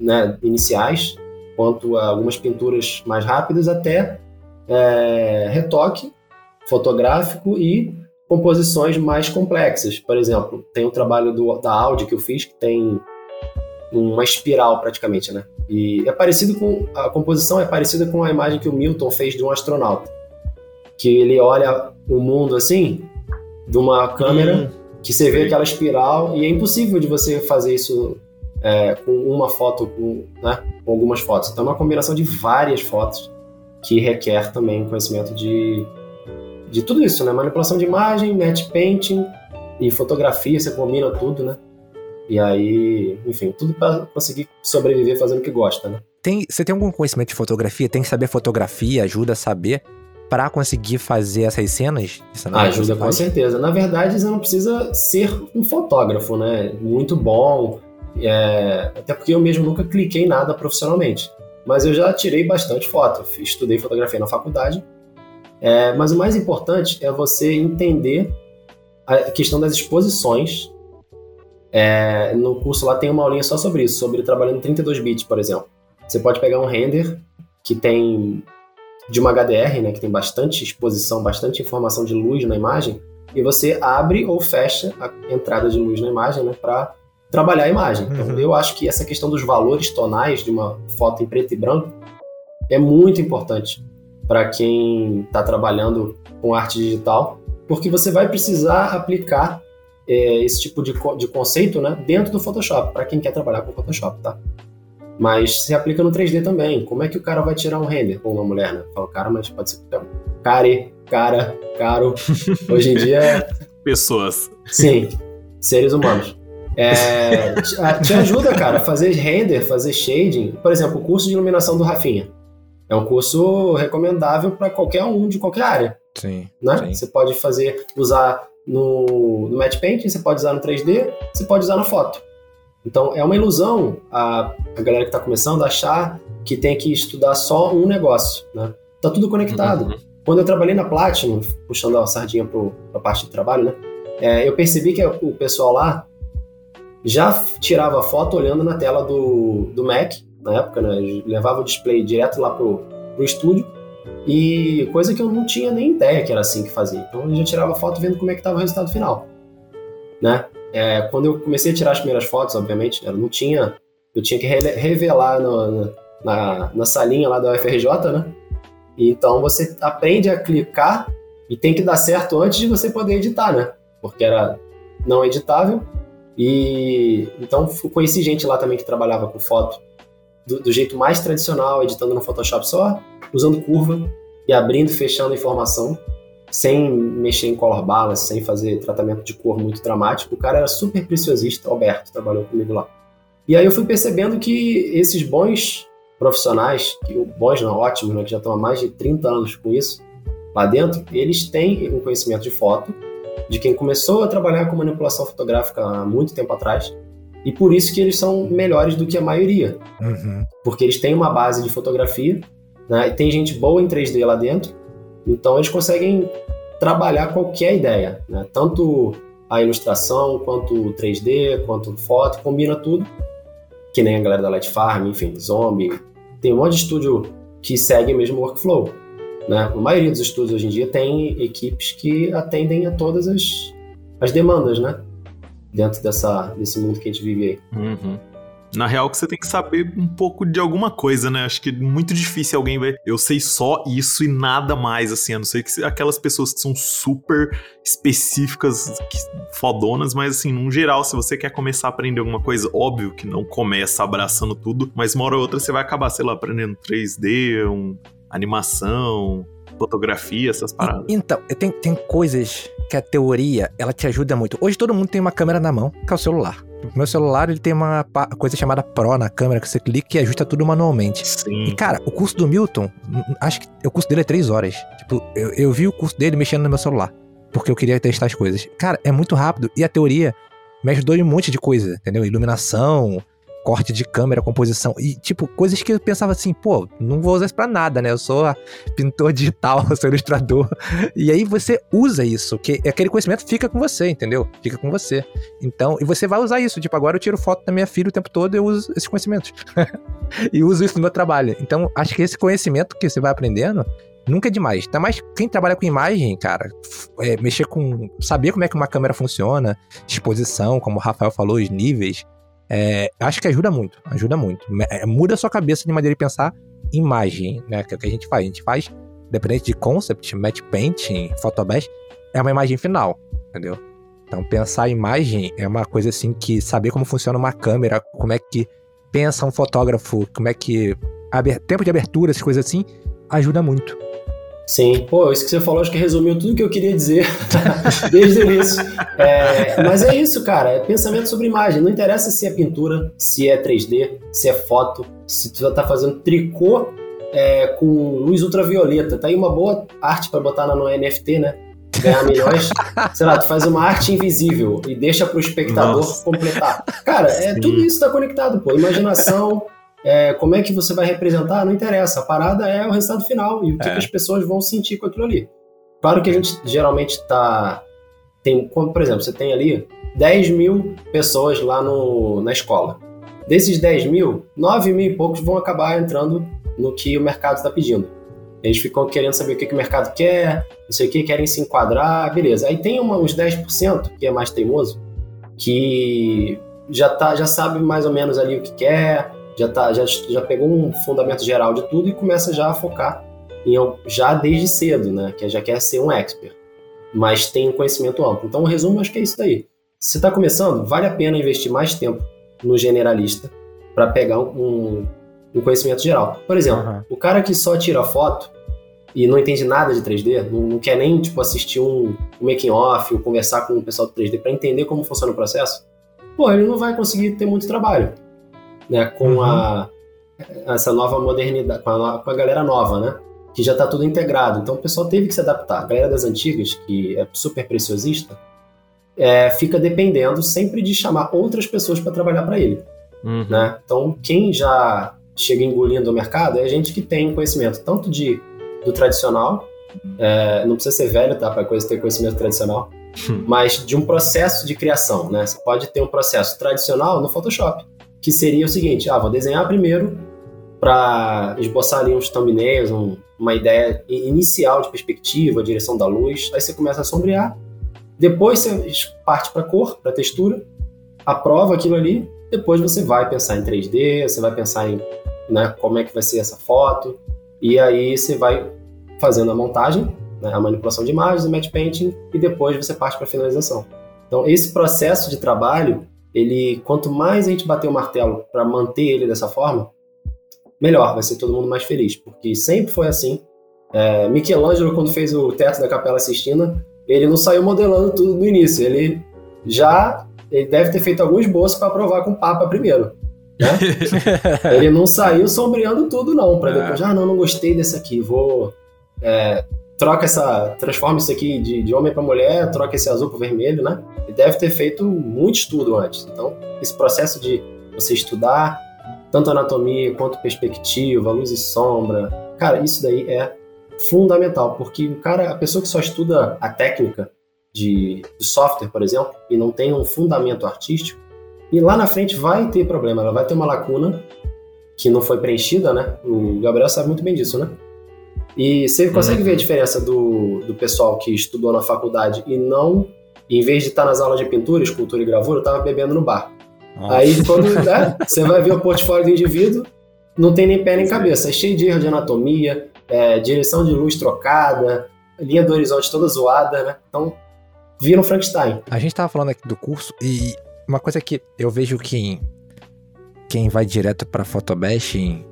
[SPEAKER 3] né, iniciais, quanto a algumas pinturas mais rápidas, até é, retoque fotográfico e composições mais complexas. Por exemplo, tem o trabalho do, da Audi que eu fiz, que tem uma espiral praticamente, né? E é parecido com a composição é parecida com a imagem que o Milton fez de um astronauta, que ele olha o mundo assim, de uma câmera, hum, que você vê aquela espiral e é impossível de você fazer isso é, com uma foto, com, né, com algumas fotos. Então é uma combinação de várias fotos que requer também conhecimento de, de tudo isso, né? Manipulação de imagem, match painting e fotografia, você combina tudo, né? E aí, enfim, tudo para conseguir sobreviver fazendo o que gosta, né?
[SPEAKER 1] Tem, você tem algum conhecimento de fotografia? Tem que saber fotografia, ajuda a saber para conseguir fazer essas cenas?
[SPEAKER 3] Ah, ajuda com certeza. Na verdade, você não precisa ser um fotógrafo, né? Muito bom. É... Até porque eu mesmo nunca cliquei em nada profissionalmente. Mas eu já tirei bastante foto. Estudei fotografia na faculdade. É... Mas o mais importante é você entender a questão das exposições é, no curso lá tem uma aulinha só sobre isso, sobre trabalhando em 32 bits, por exemplo. Você pode pegar um render que tem de uma HDR, né, que tem bastante exposição, bastante informação de luz na imagem, e você abre ou fecha a entrada de luz na imagem, né, para trabalhar a imagem. Então, uhum. eu acho que essa questão dos valores tonais de uma foto em preto e branco é muito importante para quem está trabalhando com arte digital, porque você vai precisar aplicar é, esse tipo de, de conceito né, dentro do Photoshop, para quem quer trabalhar com Photoshop, tá? Mas se aplica no 3D também. Como é que o cara vai tirar um render com uma mulher, né? Fala, cara, mas pode ser care, cara, caro. Hoje em dia.
[SPEAKER 2] Pessoas.
[SPEAKER 3] Sim, seres humanos. É, te ajuda, cara, a fazer render, fazer shading. Por exemplo, o curso de iluminação do Rafinha. É um curso recomendável para qualquer um de qualquer área.
[SPEAKER 1] Sim,
[SPEAKER 3] né?
[SPEAKER 1] sim.
[SPEAKER 3] Você pode fazer, usar no, no Match Painting, você pode usar no 3D, você pode usar na foto. Então é uma ilusão a, a galera que está começando a achar que tem que estudar só um negócio, né? Tá tudo conectado. Uhum. Quando eu trabalhei na Platinum, puxando a sardinha para a parte de trabalho, né? É, eu percebi que o pessoal lá já tirava foto olhando na tela do, do Mac, na época, né? Levava o display direto lá pro, pro estúdio e coisa que eu não tinha nem ideia que era assim que fazia. Então eu já tirava foto vendo como é que estava o resultado final, né? É, quando eu comecei a tirar as primeiras fotos, obviamente, eu não tinha, eu tinha que revelar no, na, na salinha lá da UFRJ, né? Então você aprende a clicar e tem que dar certo antes de você poder editar, né? Porque era não editável. E então conheci gente lá também que trabalhava com foto do, do jeito mais tradicional, editando no Photoshop só usando curva e abrindo fechando informação, sem mexer em color balance, sem fazer tratamento de cor muito dramático. O cara era super preciosista, Alberto, trabalhou comigo lá. E aí eu fui percebendo que esses bons profissionais, que bons não, ótimos, né, que já estão há mais de 30 anos com isso, lá dentro, eles têm um conhecimento de foto, de quem começou a trabalhar com manipulação fotográfica há muito tempo atrás, e por isso que eles são melhores do que a maioria. Uhum. Porque eles têm uma base de fotografia né? E tem gente boa em 3D lá dentro, então eles conseguem trabalhar qualquer ideia, né? tanto a ilustração, quanto o 3D, quanto foto, combina tudo, que nem a galera da Light Farm, enfim, Zombie, tem um monte de estúdio que segue o mesmo workflow. Né? A maioria dos estúdios hoje em dia tem equipes que atendem a todas as, as demandas, né? Dentro dessa, desse mundo que a gente vive aí.
[SPEAKER 2] Uhum. Na real, que você tem que saber um pouco de alguma coisa, né? Acho que é muito difícil alguém ver. Eu sei só isso e nada mais, assim. A não ser que aquelas pessoas que são super específicas, fodonas, mas assim, num geral, se você quer começar a aprender alguma coisa, óbvio que não começa abraçando tudo, mas uma hora ou outra você vai acabar, sei lá, aprendendo 3D, um, animação, fotografia, essas paradas.
[SPEAKER 1] Então, tem, tem coisas que a teoria, ela te ajuda muito. Hoje todo mundo tem uma câmera na mão, que é o celular. O meu celular, ele tem uma coisa chamada Pro na câmera, que você clica e ajusta tudo manualmente.
[SPEAKER 2] Sim.
[SPEAKER 1] E, cara, o curso do Milton, acho que o curso dele é três horas. Tipo, eu, eu vi o curso dele mexendo no meu celular, porque eu queria testar as coisas. Cara, é muito rápido e a teoria me ajudou em um monte de coisa, entendeu? Iluminação, corte de câmera, composição. E, tipo, coisas que eu pensava assim, pô, não vou usar isso pra nada, né? Eu sou pintor digital, eu sou ilustrador. E aí você usa isso, que aquele conhecimento fica com você, entendeu? Fica com você. Então, e você vai usar isso. Tipo, agora eu tiro foto da minha filha o tempo todo eu uso esses conhecimentos. e uso isso no meu trabalho. Então, acho que esse conhecimento que você vai aprendendo nunca é demais. Tá mais quem trabalha com imagem, cara, é, mexer com. saber como é que uma câmera funciona, exposição, como o Rafael falou, os níveis. É, acho que ajuda muito, ajuda muito. É, muda a sua cabeça de maneira de pensar imagem, né? Que é o que a gente faz. A gente faz, independente de concept, match painting, photobest, é uma imagem final, entendeu? Então, pensar imagem é uma coisa assim que saber como funciona uma câmera, como é que pensa um fotógrafo, como é que. Tempo de abertura, essas coisas assim, ajuda muito.
[SPEAKER 3] Sim, pô, isso que você falou acho que resumiu tudo que eu queria dizer desde o início. É, mas é isso, cara, é pensamento sobre imagem. Não interessa se é pintura, se é 3D, se é foto, se tu tá fazendo tricô é, com luz ultravioleta. Tá aí uma boa arte para botar no NFT, né? Ganhar milhões. Sei lá, tu faz uma arte invisível e deixa pro espectador Nossa. completar. Cara, é, tudo isso tá conectado, pô. Imaginação, é, como é que você vai representar, não interessa. A parada é o resultado final e o que, é. que as pessoas vão sentir com aquilo ali. Claro que a gente geralmente está. Tem, por exemplo, você tem ali 10 mil pessoas lá no, na escola. Desses 10 mil, 9 mil e poucos vão acabar entrando no que o mercado está pedindo. Eles ficam querendo saber o que, que o mercado quer, não sei o que, querem se enquadrar, beleza. Aí tem uma, uns 10% que é mais teimoso, que já, tá, já sabe mais ou menos ali o que quer, já, tá, já, já pegou um fundamento geral de tudo e começa já a focar em, já desde cedo, né? Que já quer ser um expert, mas tem um conhecimento amplo. Então, o resumo acho que é isso daí. Se está começando, vale a pena investir mais tempo no generalista para pegar um, um, conhecimento geral. Por exemplo, uhum. o cara que só tira foto e não entende nada de 3D, não, não quer nem tipo assistir um, um making off ou conversar com o pessoal do 3D para entender como funciona o processo, pô, ele não vai conseguir ter muito trabalho né, com uhum. a, essa nova modernidade, com a, com a galera nova, né? Que já está tudo integrado. Então o pessoal teve que se adaptar. A galera das antigas, que é super preciosista, é, fica dependendo sempre de chamar outras pessoas para trabalhar para ele. Uhum. Né? Então quem já chega engolindo o mercado é a gente que tem conhecimento tanto de do tradicional, é, não precisa ser velho tá, para ter conhecimento tradicional, hum. mas de um processo de criação. Né? Você pode ter um processo tradicional no Photoshop que seria o seguinte: ah, vou desenhar primeiro para esboçar ali uns thumbnails, um, uma ideia inicial de perspectiva, direção da luz. Aí você começa a sombrear, depois você parte para cor, para textura, aprova aquilo ali, depois você vai pensar em 3D, você vai pensar em né, como é que vai ser essa foto, e aí você vai fazendo a montagem, né, a manipulação de imagens, o match painting, e depois você parte para a finalização. Então, esse processo de trabalho ele quanto mais a gente bater o martelo para manter ele dessa forma, melhor, vai ser todo mundo mais feliz, porque sempre foi assim. É, Michelangelo, quando fez o teto da Capela Sistina, ele não saiu modelando tudo no início, ele já ele deve ter feito alguns esboço para provar com o Papa primeiro. Né? ele não saiu sombreando tudo, não, para é. depois, ah, não, não gostei desse aqui, vou é, troca essa. transforma isso aqui de, de homem para mulher, troca esse azul para vermelho, né? E deve ter feito muito estudo antes. Então, esse processo de você estudar tanto anatomia quanto perspectiva, luz e sombra, cara, isso daí é fundamental, porque o cara, a pessoa que só estuda a técnica de, de software, por exemplo, e não tem um fundamento artístico, e lá na frente vai ter problema, ela vai ter uma lacuna que não foi preenchida, né? O Gabriel sabe muito bem disso, né? E você consegue uhum. ver a diferença do, do pessoal que estudou na faculdade e não, em vez de estar nas aulas de pintura, escultura e gravura, estava bebendo no bar. Nossa. Aí quando né, você vai ver o portfólio do indivíduo, não tem nem pé nem cabeça. É cheio de erro de anatomia, é, direção de luz trocada, linha do horizonte toda zoada, né? Então, vira um Frankenstein.
[SPEAKER 1] A gente tava falando aqui do curso e uma coisa que eu vejo que quem vai direto para photobashing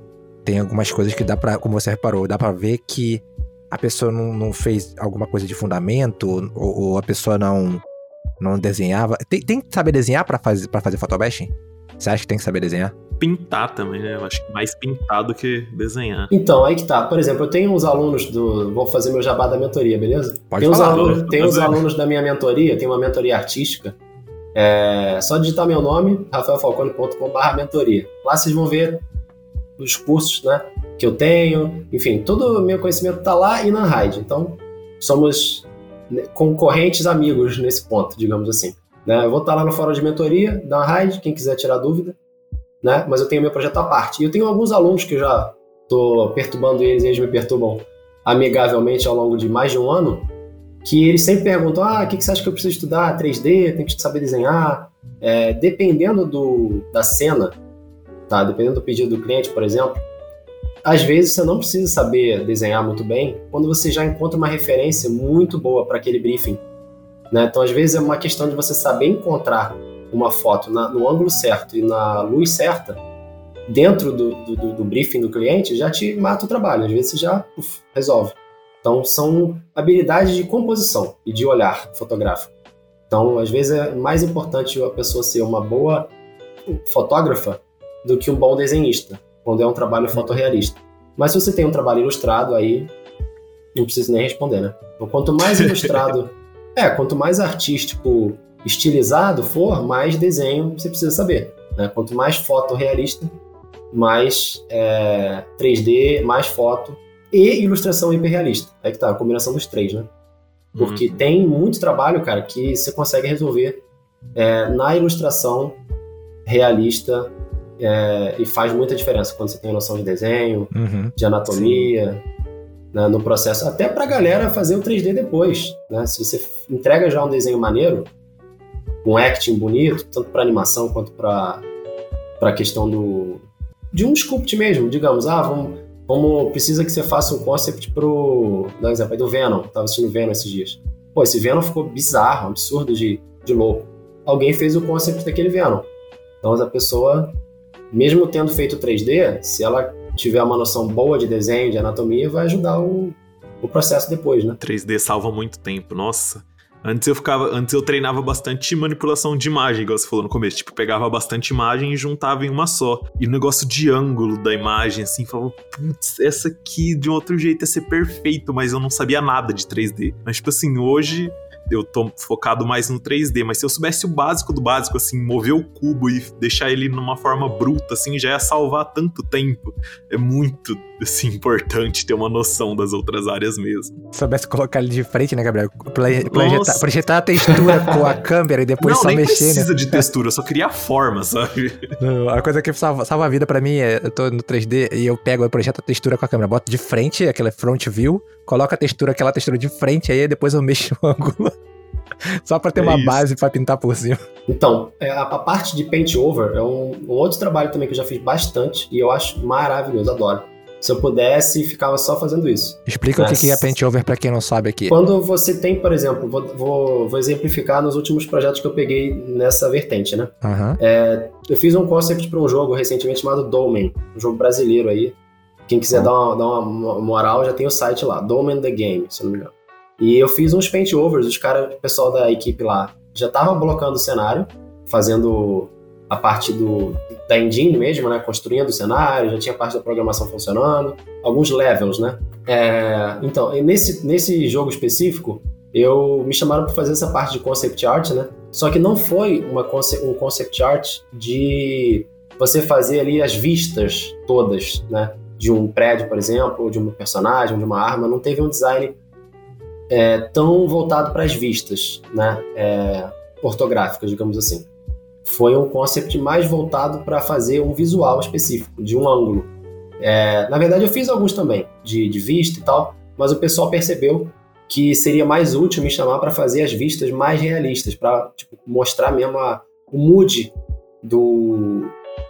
[SPEAKER 1] tem algumas coisas que dá para, como você reparou, dá para ver que a pessoa não, não, fez alguma coisa de fundamento ou, ou, a pessoa não não desenhava. Tem, tem que saber desenhar para fazer para fazer photobashing? Você acha que tem que saber desenhar?
[SPEAKER 2] Pintar também, né? Eu acho que mais pintar do que desenhar.
[SPEAKER 3] Então, aí que tá. Por exemplo, eu tenho uns alunos do. Vou fazer meu jabá da mentoria, beleza?
[SPEAKER 1] Pode
[SPEAKER 3] tem
[SPEAKER 1] falar.
[SPEAKER 3] Uns alunos, tem uns alunos da minha mentoria, tem uma mentoria artística. É só digitar meu nome, rafaelfalcone.com.br mentoria. Lá vocês vão ver os cursos né, que eu tenho, enfim, todo o meu conhecimento está lá e na Raid. Então, somos né, concorrentes amigos nesse ponto, digamos assim. Né? Eu vou estar tá lá no fórum de mentoria da Raid, quem quiser tirar dúvida, né? mas eu tenho meu projeto à parte. E eu tenho alguns alunos que eu já estou perturbando eles, eles me perturbam amigavelmente ao longo de mais de um ano, que eles sempre perguntam: ah, o que, você acha que eu preciso estudar? 3D, tem que saber desenhar. É, dependendo do, da cena, tá? Dependendo do pedido do cliente, por exemplo, às vezes você não precisa saber desenhar muito bem quando você já encontra uma referência muito boa para aquele briefing. Né? Então, às vezes é uma questão de você saber encontrar uma foto na, no ângulo certo e na luz certa dentro do, do, do, briefing do cliente já te mata o trabalho. Às vezes você já uf, resolve. Então, são habilidades de composição e de olhar fotográfico. Então, às vezes é mais importante a pessoa ser uma boa fotógrafa do que um bom desenhista, quando é um trabalho fotorrealista. Mas se você tem um trabalho ilustrado, aí não preciso nem responder, né? Então, quanto mais ilustrado, é, quanto mais artístico, estilizado for, mais desenho você precisa saber. Né? Quanto mais foto realista, mais é, 3D, mais foto e ilustração hiperrealista. Aí que tá, a combinação dos três, né? Porque uhum. tem muito trabalho, cara, que você consegue resolver é, na ilustração realista é, e faz muita diferença quando você tem noção de desenho, uhum. de anatomia, né, no processo. Até pra galera fazer o 3D depois. Né? Se você entrega já um desenho maneiro, um acting bonito, tanto para animação quanto para a questão do de um sculpt mesmo, digamos, ah, vamos, vamos precisa que você faça um concept pro, dá um exemplo aí do Venom, tava assistindo Venom esses dias. Pô, esse Venom ficou bizarro, absurdo de, de louco. Alguém fez o concept daquele Venom. Então a pessoa mesmo tendo feito 3D, se ela tiver uma noção boa de desenho, de anatomia, vai ajudar o, o processo depois, né?
[SPEAKER 2] 3D salva muito tempo, nossa. Antes eu ficava, antes eu treinava bastante manipulação de imagem, igual você falou no começo, tipo, pegava bastante imagem e juntava em uma só. E o negócio de ângulo da imagem, assim, falava, putz, essa aqui de um outro jeito ia ser perfeito, mas eu não sabia nada de 3D. Mas, tipo assim, hoje eu tô focado mais no 3D, mas se eu soubesse o básico do básico, assim, mover o cubo e deixar ele numa forma bruta, assim, já ia salvar tanto tempo. É muito, assim, importante ter uma noção das outras áreas mesmo.
[SPEAKER 1] Se soubesse colocar ele de frente, né, Gabriel? Projetar, projetar a textura com a câmera e depois
[SPEAKER 2] não,
[SPEAKER 1] só
[SPEAKER 2] nem
[SPEAKER 1] mexer,
[SPEAKER 2] né? precisa de textura, eu só queria a forma, sabe?
[SPEAKER 1] Não, a coisa que salva, salva a vida para mim é, eu tô no 3D e eu pego, eu projeto a textura com a câmera, boto de frente, aquela front view, coloco a textura, aquela textura de frente, aí depois eu mexo o ângulo. Só para ter é uma isso. base para pintar por cima.
[SPEAKER 3] Então, é, a, a, parte de paint over é um, um, outro trabalho também que eu já fiz bastante e eu acho maravilhoso, adoro. Se eu pudesse, ficava só fazendo isso.
[SPEAKER 1] Explica Mas, o que é paint over para quem não sabe aqui.
[SPEAKER 3] Quando você tem, por exemplo, vou, vou, vou, exemplificar nos últimos projetos que eu peguei nessa vertente, né?
[SPEAKER 1] Uhum.
[SPEAKER 3] É, eu fiz um concept para um jogo recentemente chamado Domain, um jogo brasileiro aí. Quem quiser uhum. dar, uma, dar uma moral, já tem o site lá, Domain the Game, se não me engano. E eu fiz uns paint overs, os caras, o pessoal da equipe lá já tava blocando o cenário, fazendo a parte do, da engine mesmo, né? Construindo o cenário, já tinha parte da programação funcionando, alguns levels, né? É, então, nesse, nesse jogo específico, eu me chamaram para fazer essa parte de concept art, né? Só que não foi uma concept, um concept art de você fazer ali as vistas todas, né? De um prédio, por exemplo, ou de um personagem, de uma arma. Não teve um design é, tão voltado para as vistas, né, é, ortográficas, digamos assim. Foi um concept mais voltado para fazer um visual específico, de um ângulo. É, na verdade, eu fiz alguns também, de, de vista e tal, mas o pessoal percebeu que seria mais útil me chamar para fazer as vistas mais realistas, para tipo, mostrar mesmo a, o mood do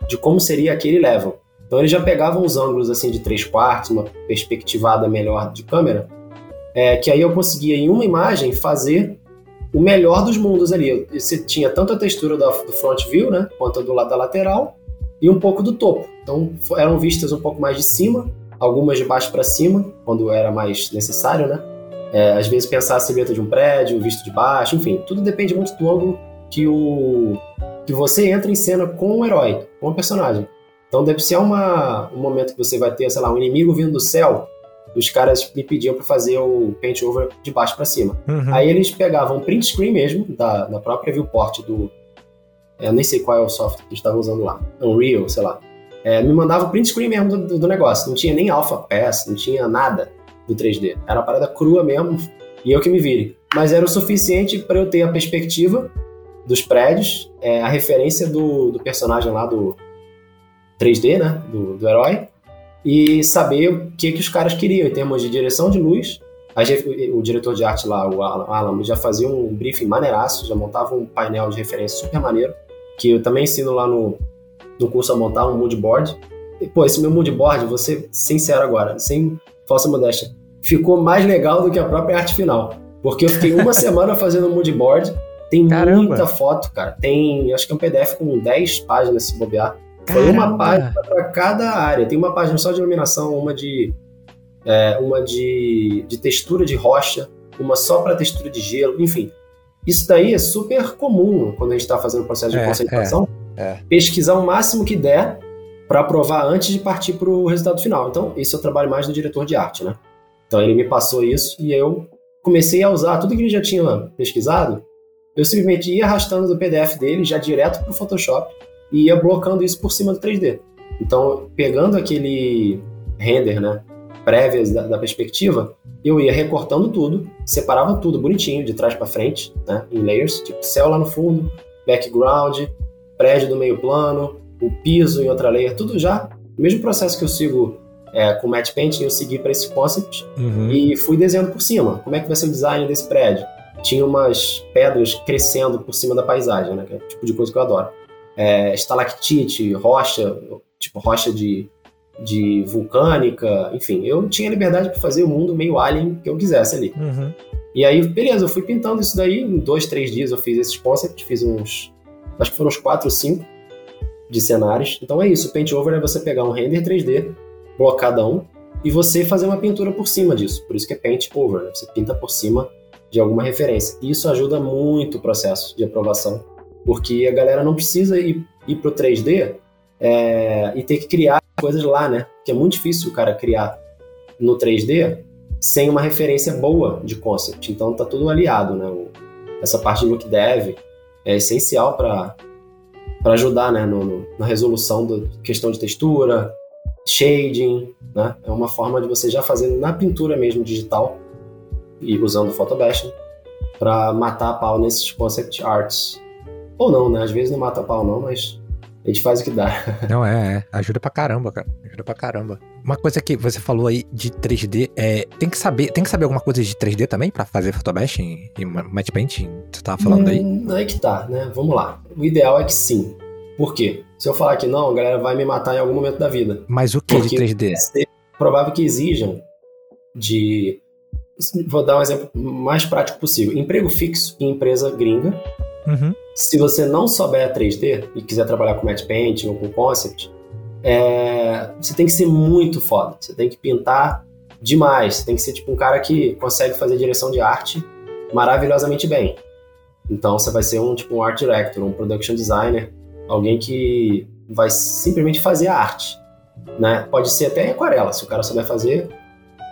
[SPEAKER 3] de como seria aquele level. Então eles já pegavam os ângulos assim de 3 quartos, uma perspectivada melhor de câmera, é, que aí eu conseguia em uma imagem fazer o melhor dos mundos ali. Você tinha tanto a textura do, front view, né, quanto do lado da lateral, e um pouco do topo. Então eram vistas um pouco mais de cima, algumas de baixo para cima, quando era mais necessário, né? É, às vezes pensar a silhueta de um prédio, visto de baixo, enfim, tudo depende muito do ângulo que o que você entra em cena com o herói, com o personagem. Então deve ser uma, um momento que você vai ter, sei lá, um inimigo vindo do céu, os caras me pediam para fazer o paint over de baixo para cima. Uhum. Aí eles pegavam print screen mesmo, da, da própria viewport do. Eu nem sei qual é o software que estavam usando lá. Unreal, sei lá. É, me mandava o print screen mesmo do, do, negócio. Não tinha nem alpha pass, não tinha nada do 3D. Era uma parada crua mesmo, e eu que me vire. Mas era o suficiente para eu ter a perspectiva dos prédios, é, a referência do, do personagem lá do 3D, né? Do, do herói e saber o que, que os caras queriam em termos de direção de luz. o diretor de arte lá, o Alan, já fazia um briefing maneiraço, já montava um painel de referência super maneiro, que eu também ensino lá no, no curso a montar um mood board. E, pô, esse meu mood board, vou ser sincero agora, sem falsa modéstia, ficou mais legal do que a própria arte final. Porque eu fiquei uma semana fazendo um mood board, tem Caramba. muita foto, cara. Tem, acho que é um PDF com 10 páginas se bobear. Foi uma página para cada área. Tem uma página só de iluminação, uma de é, uma de, de textura de rocha, uma só para textura de gelo, enfim. Isso daí é super comum quando a gente está fazendo o processo de é, concentração. É, é. Pesquisar o máximo que der para aprovar antes de partir para o resultado final. Então, esse é o trabalho mais do diretor de arte, né? Então, ele me passou isso e eu comecei a usar tudo que ele já tinha pesquisado. Eu simplesmente ia arrastando do PDF dele já direto para o Photoshop e ia blocando isso por cima do 3D. Então, pegando aquele render, né, prévias da, da perspectiva, eu ia recortando tudo, separava tudo bonitinho, de trás para frente, né, em layers, tipo céu lá no fundo, background, prédio do meio plano, o piso em outra layer, tudo já, o mesmo processo que eu sigo é, com Matte Painting, eu segui para esse concept uhum. e fui desenhando por cima. Como é que vai ser o design desse prédio? Tinha umas pedras crescendo por cima da paisagem, né, que é o tipo de coisa que eu adoro é, estalactite, rocha, tipo rocha de, de vulcânica, enfim, eu tinha liberdade para fazer o mundo meio alien que eu quisesse ali. Uhum. E aí, beleza, eu fui pintando isso daí, em dois, três dias eu fiz esses concepts, fiz uns, acho que foram uns quatro ou cinco de cenários. Então é isso, o paint over é você pegar um render 3D, blocadão, e você fazer uma pintura por cima disso. Por isso que é paint over, né? você pinta por cima de alguma referência. E isso ajuda muito o processo de aprovação porque a galera não precisa ir, ir pro 3D é, e ter que criar coisas lá, né? Que é muito difícil o cara criar no 3D sem uma referência boa de concept. Então tá tudo aliado, né? Essa parte de look dev é essencial para para ajudar, né, no, no, na resolução da questão de textura, shading, né? É uma forma de você já fazer na pintura mesmo digital e usando o Photobashing para matar a pau nesses concept arts ou não, né? Às vezes não mata pau, não, mas a gente faz o que dá.
[SPEAKER 1] Não, é, é. Ajuda pra caramba, cara. Ajuda pra caramba. Uma coisa que você falou aí de 3D, é, tem que saber, tem que saber alguma coisa de 3D também pra fazer Photomesh e, Matte Painting? Você tava falando aí?
[SPEAKER 3] Hum, aí que tá, né? Vamos lá. O ideal é que sim. Por quê? Se eu falar que não, a galera vai me matar em algum momento da vida.
[SPEAKER 1] Mas o que de 3D?
[SPEAKER 3] É provável que exijam de. Vou dar um exemplo mais prático possível. Emprego fixo em empresa gringa. Uhum se você não souber 3D e quiser trabalhar com matte painting ou com concept, é, você tem que ser muito foda. Você tem que pintar demais. Você tem que ser tipo um cara que consegue fazer direção de arte maravilhosamente bem. Então você vai ser um tipo um art director, um production designer, alguém que vai simplesmente fazer a arte, né? Pode ser até aquarela, se o cara souber fazer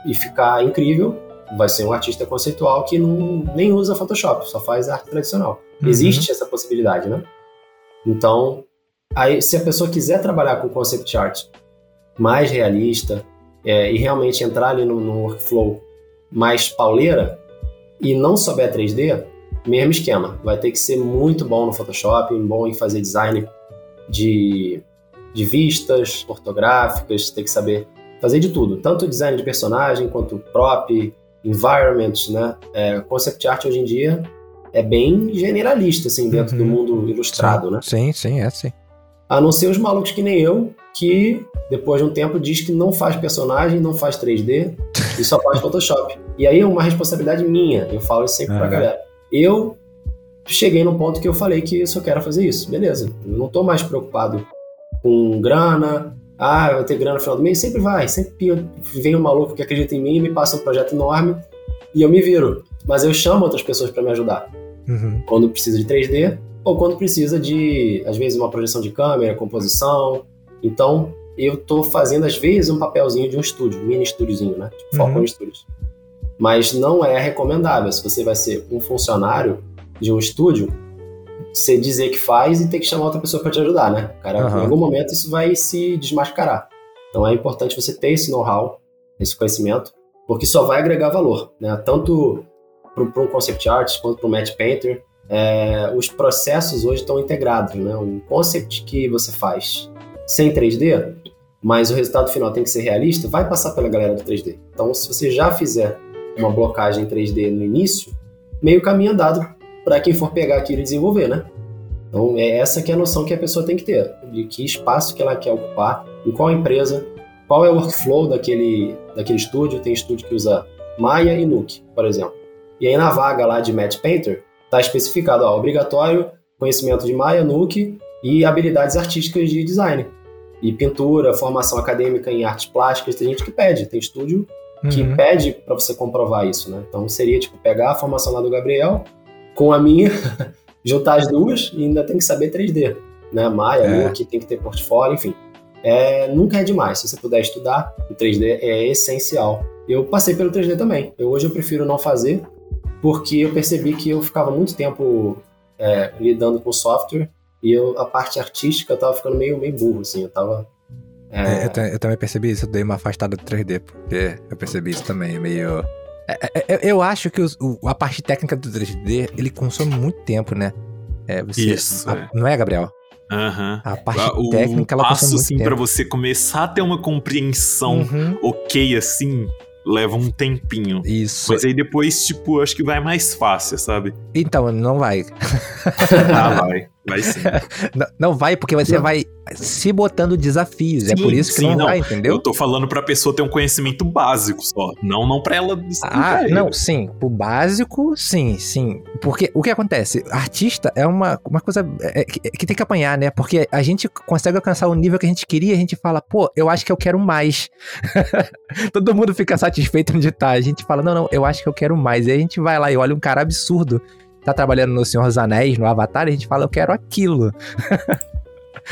[SPEAKER 3] e ficar incrível, vai ser um artista conceitual que não, nem usa Photoshop, só faz arte tradicional. Uhum. Existe essa possibilidade, né? Então, aí, se a pessoa quiser trabalhar com concept art mais realista é, e realmente entrar ali no, no, workflow mais pauleira e não souber 3D, mesmo esquema. Vai ter que ser muito bom no Photoshop, bom em fazer design de, de vistas ortográficas, tem que saber fazer de tudo, tanto design de personagem quanto prop, environment, né? É, concept art hoje em dia é bem generalista, assim, dentro uhum. do mundo ilustrado,
[SPEAKER 1] sim,
[SPEAKER 3] né?
[SPEAKER 1] Sim, sim, é sim.
[SPEAKER 3] A não ser os malucos que nem eu, que depois de um tempo diz que não faz personagem, não faz 3D e só faz Photoshop. E aí é uma responsabilidade minha, eu falo isso sempre uhum. pra galera. Eu cheguei no ponto que eu falei que eu só quero fazer isso, beleza. Eu não tô mais preocupado com grana, ah, vai ter grana no final do mês, sempre vai, sempre vem um maluco que acredita em mim, me passa um projeto enorme e eu me viro. Mas eu chamo outras pessoas para me ajudar. Uhum. Quando precisa de 3D ou quando precisa de, às vezes, uma projeção de câmera, composição. Então, eu estou fazendo, às vezes, um papelzinho de um estúdio, um mini estúdiozinho, né? Tipo, Falcon uhum. Studios. Mas não é recomendável. Se você vai ser um funcionário de um estúdio, você dizer que faz e ter que chamar outra pessoa para te ajudar, né? Cara, uhum. em algum momento isso vai se desmascarar. Então é importante você ter esse know-how, esse conhecimento, porque só vai agregar valor, né? Tanto para um concept artist quanto para um match painter. É, os processos hoje estão integrados, né? Um concept que você faz sem 3D, mas o resultado final tem que ser realista, vai passar pela galera do 3D. Então, se você já fizer uma blocagem 3D no início, meio caminho andado para quem for pegar aquilo e desenvolver, né? Então, é essa que é a noção que a pessoa tem que ter, de que espaço que ela quer ocupar, em qual empresa, qual é o workflow daquele, daquele estúdio. Tem estúdio que usa Maya e Nuke, por exemplo. E aí na vaga lá de Matte Painter, está especificado, ó, obrigatório conhecimento de Maya, Nuke e habilidades artísticas de design. E pintura, formação acadêmica em artes plásticas, tem gente que pede, tem estúdio que uhum. pede para você comprovar isso, né? Então seria tipo pegar a formação lá do Gabriel com a minha, juntar as duas e ainda tem que saber 3D, né? Maya, é. Nuke, tem que ter portfólio, enfim. É, nunca é demais. Se você puder estudar, o 3D é essencial. Eu passei pelo 3D também. Eu, hoje eu prefiro não fazer, porque eu percebi que eu ficava muito tempo é, lidando com software e eu, a parte artística eu tava ficando meio, meio burro, assim. Eu tava.
[SPEAKER 1] É... Eu, eu, também percebi isso, eu dei uma afastada do 3D, porque eu percebi isso também, meio. É, é, é, eu acho que os, o, a parte técnica do 3D, ele consome muito tempo, né?
[SPEAKER 2] É, você, Isso. A,
[SPEAKER 1] é. Não é, Gabriel?
[SPEAKER 2] Uhum.
[SPEAKER 1] A parte o, técnica, ela
[SPEAKER 2] passo,
[SPEAKER 1] assim,
[SPEAKER 2] para você começar a ter uma compreensão uhum. ok, assim, leva um tempinho.
[SPEAKER 1] Isso.
[SPEAKER 2] Mas aí depois, tipo, acho que vai mais fácil, sabe?
[SPEAKER 1] Então, não vai.
[SPEAKER 2] ah, vai. Vai sim.
[SPEAKER 1] não, não, vai, porque você não. vai se botando desafios. É sim, é por isso que sim, não, não, vai, entendeu?
[SPEAKER 2] Eu tô falando pra pessoa ter um conhecimento básico só. Não, não pra ela.
[SPEAKER 1] Ah, não, sim. O básico, sim, sim. Porque o que acontece? Artista é uma, uma coisa é, que, que, tem que apanhar, né? Porque a gente consegue alcançar o nível que a gente queria, a gente fala, pô, eu acho que eu quero mais. Todo mundo fica satisfeito onde tá. A gente fala, não, não, eu acho que eu quero mais. E a gente vai lá e olha um cara absurdo tá trabalhando no Senhor dos Anéis, no Avatar, a gente fala, eu quero aquilo.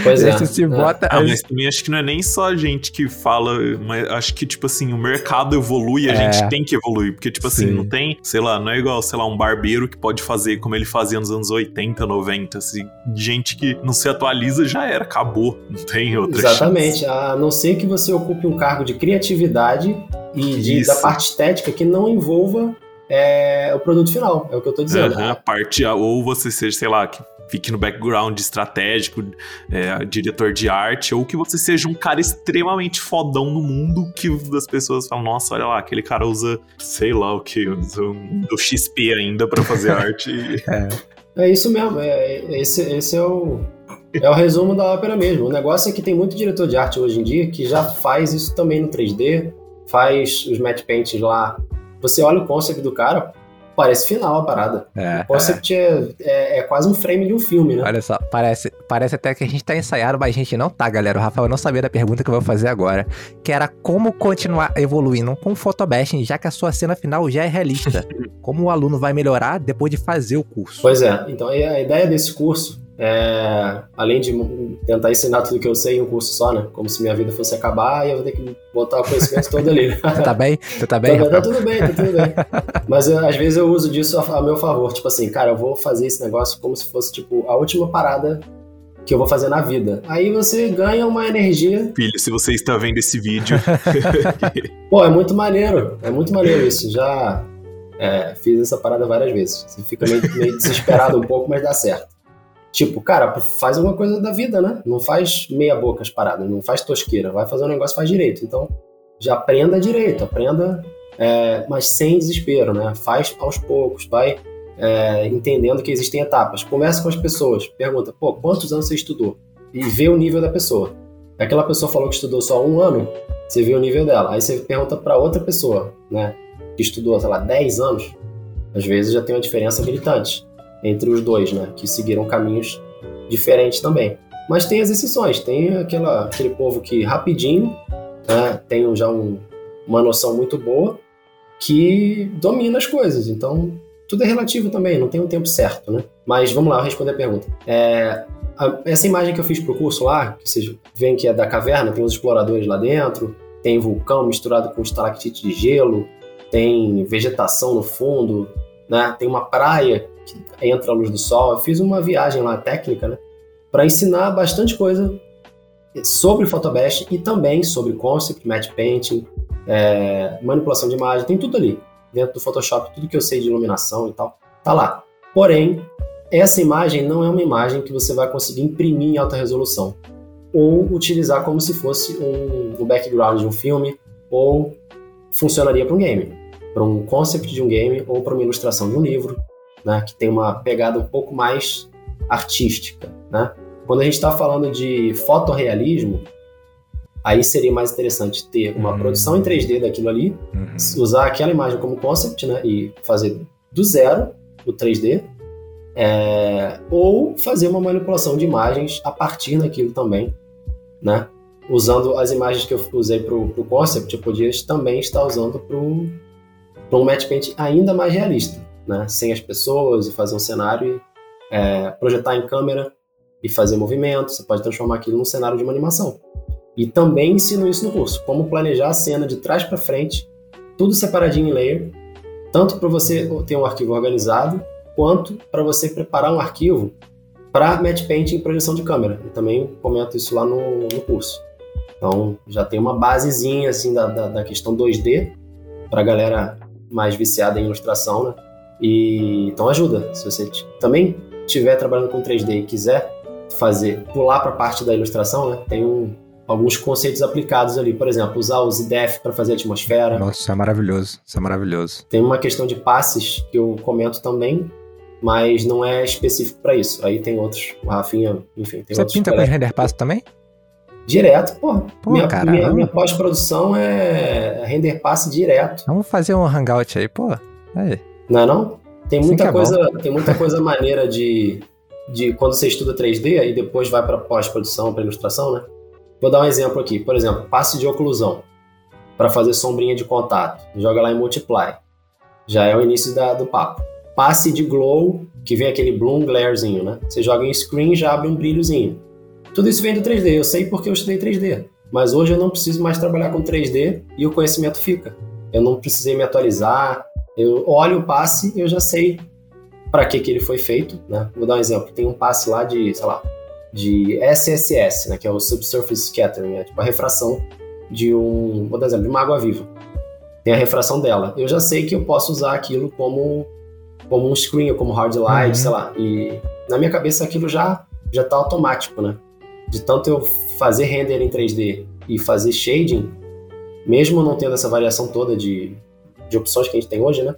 [SPEAKER 3] Pois é.
[SPEAKER 1] Você se bota.
[SPEAKER 2] Ah, mas também acho que não é nem só a gente que fala, mas acho que, tipo assim, o mercado evolui e a é. gente tem que evoluir. Porque, tipo assim, Sim. não tem, sei lá, não é igual, sei lá, um barbeiro que pode fazer como ele fazia nos anos 80, 90. Assim, gente que não se atualiza já era, acabou. Não tem outra
[SPEAKER 3] Exatamente. Chance. A não ser que você ocupe um cargo de criatividade e de, da parte estética que não envolva é o produto final, é o que eu tô dizendo.
[SPEAKER 2] Uhum, a parte, ou você seja, sei lá, que fique no background estratégico, é, diretor de arte, ou que você seja um cara extremamente fodão no mundo que as pessoas falam, nossa, olha lá, aquele cara usa, sei lá o que, do XP ainda para fazer arte.
[SPEAKER 3] É. é isso mesmo, é, esse, esse é o, é o resumo da ópera mesmo. O negócio é que tem muito diretor de arte hoje em dia que já faz isso também no 3D, faz os matte paints lá você olha o concept do cara, parece final a parada. É, o concept é. É, é, é, quase um frame de um filme, né?
[SPEAKER 1] Olha só, parece, parece até que a gente tá ensaiado, mas a gente não tá, galera. O Rafael não sabia da pergunta que eu vou fazer agora. Que era como continuar evoluindo com o photobashing, já que a sua cena final já é realista. como o aluno vai melhorar depois de fazer o curso?
[SPEAKER 3] Pois é, então a ideia desse curso é, além de tentar ensinar tudo que eu sei em um curso só, né? Como se minha vida fosse acabar e eu vou ter que botar o conhecimento todo ali.
[SPEAKER 1] Você tá bem? Você tá bem?
[SPEAKER 3] Tá, tá, tudo bem, tá tudo bem. Mas eu, às vezes eu uso disso a, a, meu favor. Tipo assim, cara, eu vou fazer esse negócio como se fosse, tipo, a última parada que eu vou fazer na vida. Aí você ganha uma energia.
[SPEAKER 2] Filho, se você está vendo esse vídeo.
[SPEAKER 3] Pô, é muito maneiro. É muito maneiro isso. Já é, fiz essa parada várias vezes. Você fica meio, meio desesperado um pouco, mas dá certo. Tipo, cara, faz alguma coisa da vida, né? Não faz meia boca as paradas, não faz tosqueira, vai fazer um negócio faz direito. Então, já aprenda direito, aprenda, é, mas sem desespero, né? Faz aos poucos, vai é, entendendo que existem etapas. Conversa com as pessoas, pergunta, pô, quantos anos você estudou? e vê o nível da pessoa. Aquela pessoa falou que estudou só um ano, você vê o nível dela. Aí você pergunta para outra pessoa, né, que estudou, sei lá, 10 anos, às vezes já tem uma diferença gritante entre os dois, né, que seguiram caminhos diferentes também. Mas tem as exceções, tem aquela, aquele povo que rapidinho né, tem já um, uma noção muito boa que domina as coisas. Então, tudo é relativo também, não tem um tempo certo, né? Mas vamos lá, responder a pergunta. É, a, essa imagem que eu fiz pro curso lá, que vocês veem que é da caverna, tem os exploradores lá dentro, tem vulcão misturado com estalactite de gelo, tem vegetação no fundo, né? Tem uma praia entra a luz do sol. Eu fiz uma viagem lá técnica, né? Para ensinar bastante coisa sobre Photobash e também sobre concept, match painting, é, manipulação de imagem, tem tudo ali dentro do Photoshop, tudo que eu sei de iluminação e tal, tá lá. Porém, essa imagem não é uma imagem que você vai conseguir imprimir em alta resolução ou utilizar como se fosse um, um background de um filme ou funcionaria para um game, para um concept de um game ou para uma ilustração de um livro, né, que tem uma pegada um pouco mais artística, né? Quando a gente está falando de fotorrealismo, aí seria mais interessante ter uma uhum. produção em 3D daquilo ali, uhum. usar aquela imagem como concept, né, e fazer do zero o 3D, é, ou fazer uma manipulação de imagens a partir daquilo também, né? Usando as imagens que eu usei para o concept, eu podia também estar usando para um match paint ainda mais realista, né? Sem as pessoas e fazer um cenário e é, projetar em câmera e fazer movimento. Você pode transformar aquilo num cenário de uma animação. E também ensino isso no curso, como planejar a cena de trás para frente, tudo separadinho em layer, tanto para você ter um arquivo organizado, quanto para você preparar um arquivo para match painting e projeção de câmera. Eu também comento isso lá no, no curso. Então já tem uma basezinha assim da, da, da questão 2D para galera mais viciada em ilustração, né? E então ajuda. Se você também estiver trabalhando com 3D e quiser fazer pular para a parte da ilustração, né? Tem um, alguns conceitos aplicados ali. Por exemplo, usar o ZDF para fazer atmosfera.
[SPEAKER 1] Nossa, isso é maravilhoso. Isso é maravilhoso.
[SPEAKER 3] Tem uma questão de passes que eu comento também, mas não é específico para isso. Aí tem outros, o Rafinha, enfim, tem
[SPEAKER 1] Você
[SPEAKER 3] outros.
[SPEAKER 1] Você pinta com render pass também?
[SPEAKER 3] Direto, pô. pô minha, minha, minha pós-produção é render passe direto.
[SPEAKER 1] Vamos fazer um hangout aí, pô. Aí.
[SPEAKER 3] Não é não? Tem muita é coisa, bom. tem muita coisa maneira de, de quando você estuda 3D e depois vai para pós-produção, para ilustração, né? Vou dar um exemplo aqui. Por exemplo, passe de oclusão para fazer sombrinha de contato. Joga lá em Multiply. Já é o início da, do papo passe de glow, que vem aquele bloom glarezinho, né? Você joga em screen já abre um brilhozinho. Tudo isso vem do 3D, eu sei porque eu estudei 3D. Mas hoje eu não preciso mais trabalhar com 3D e o conhecimento fica. Eu não precisei me atualizar. Eu olho o passe e eu já sei para que, que ele foi feito, né? Vou dar um exemplo. Tem um passe lá de, sei lá, de SSS, né? Que é o Subsurface Scattering, é tipo a refração de um, vou dar um exemplo, de uma água viva. Tem a refração dela. Eu já sei que eu posso usar aquilo como como um screen ou como hard light, uhum. sei lá. E na minha cabeça aquilo já já tá automático, né? De tanto eu fazer render em 3D e fazer shading, mesmo não tendo essa variação toda de, de opções que a gente tem hoje, né?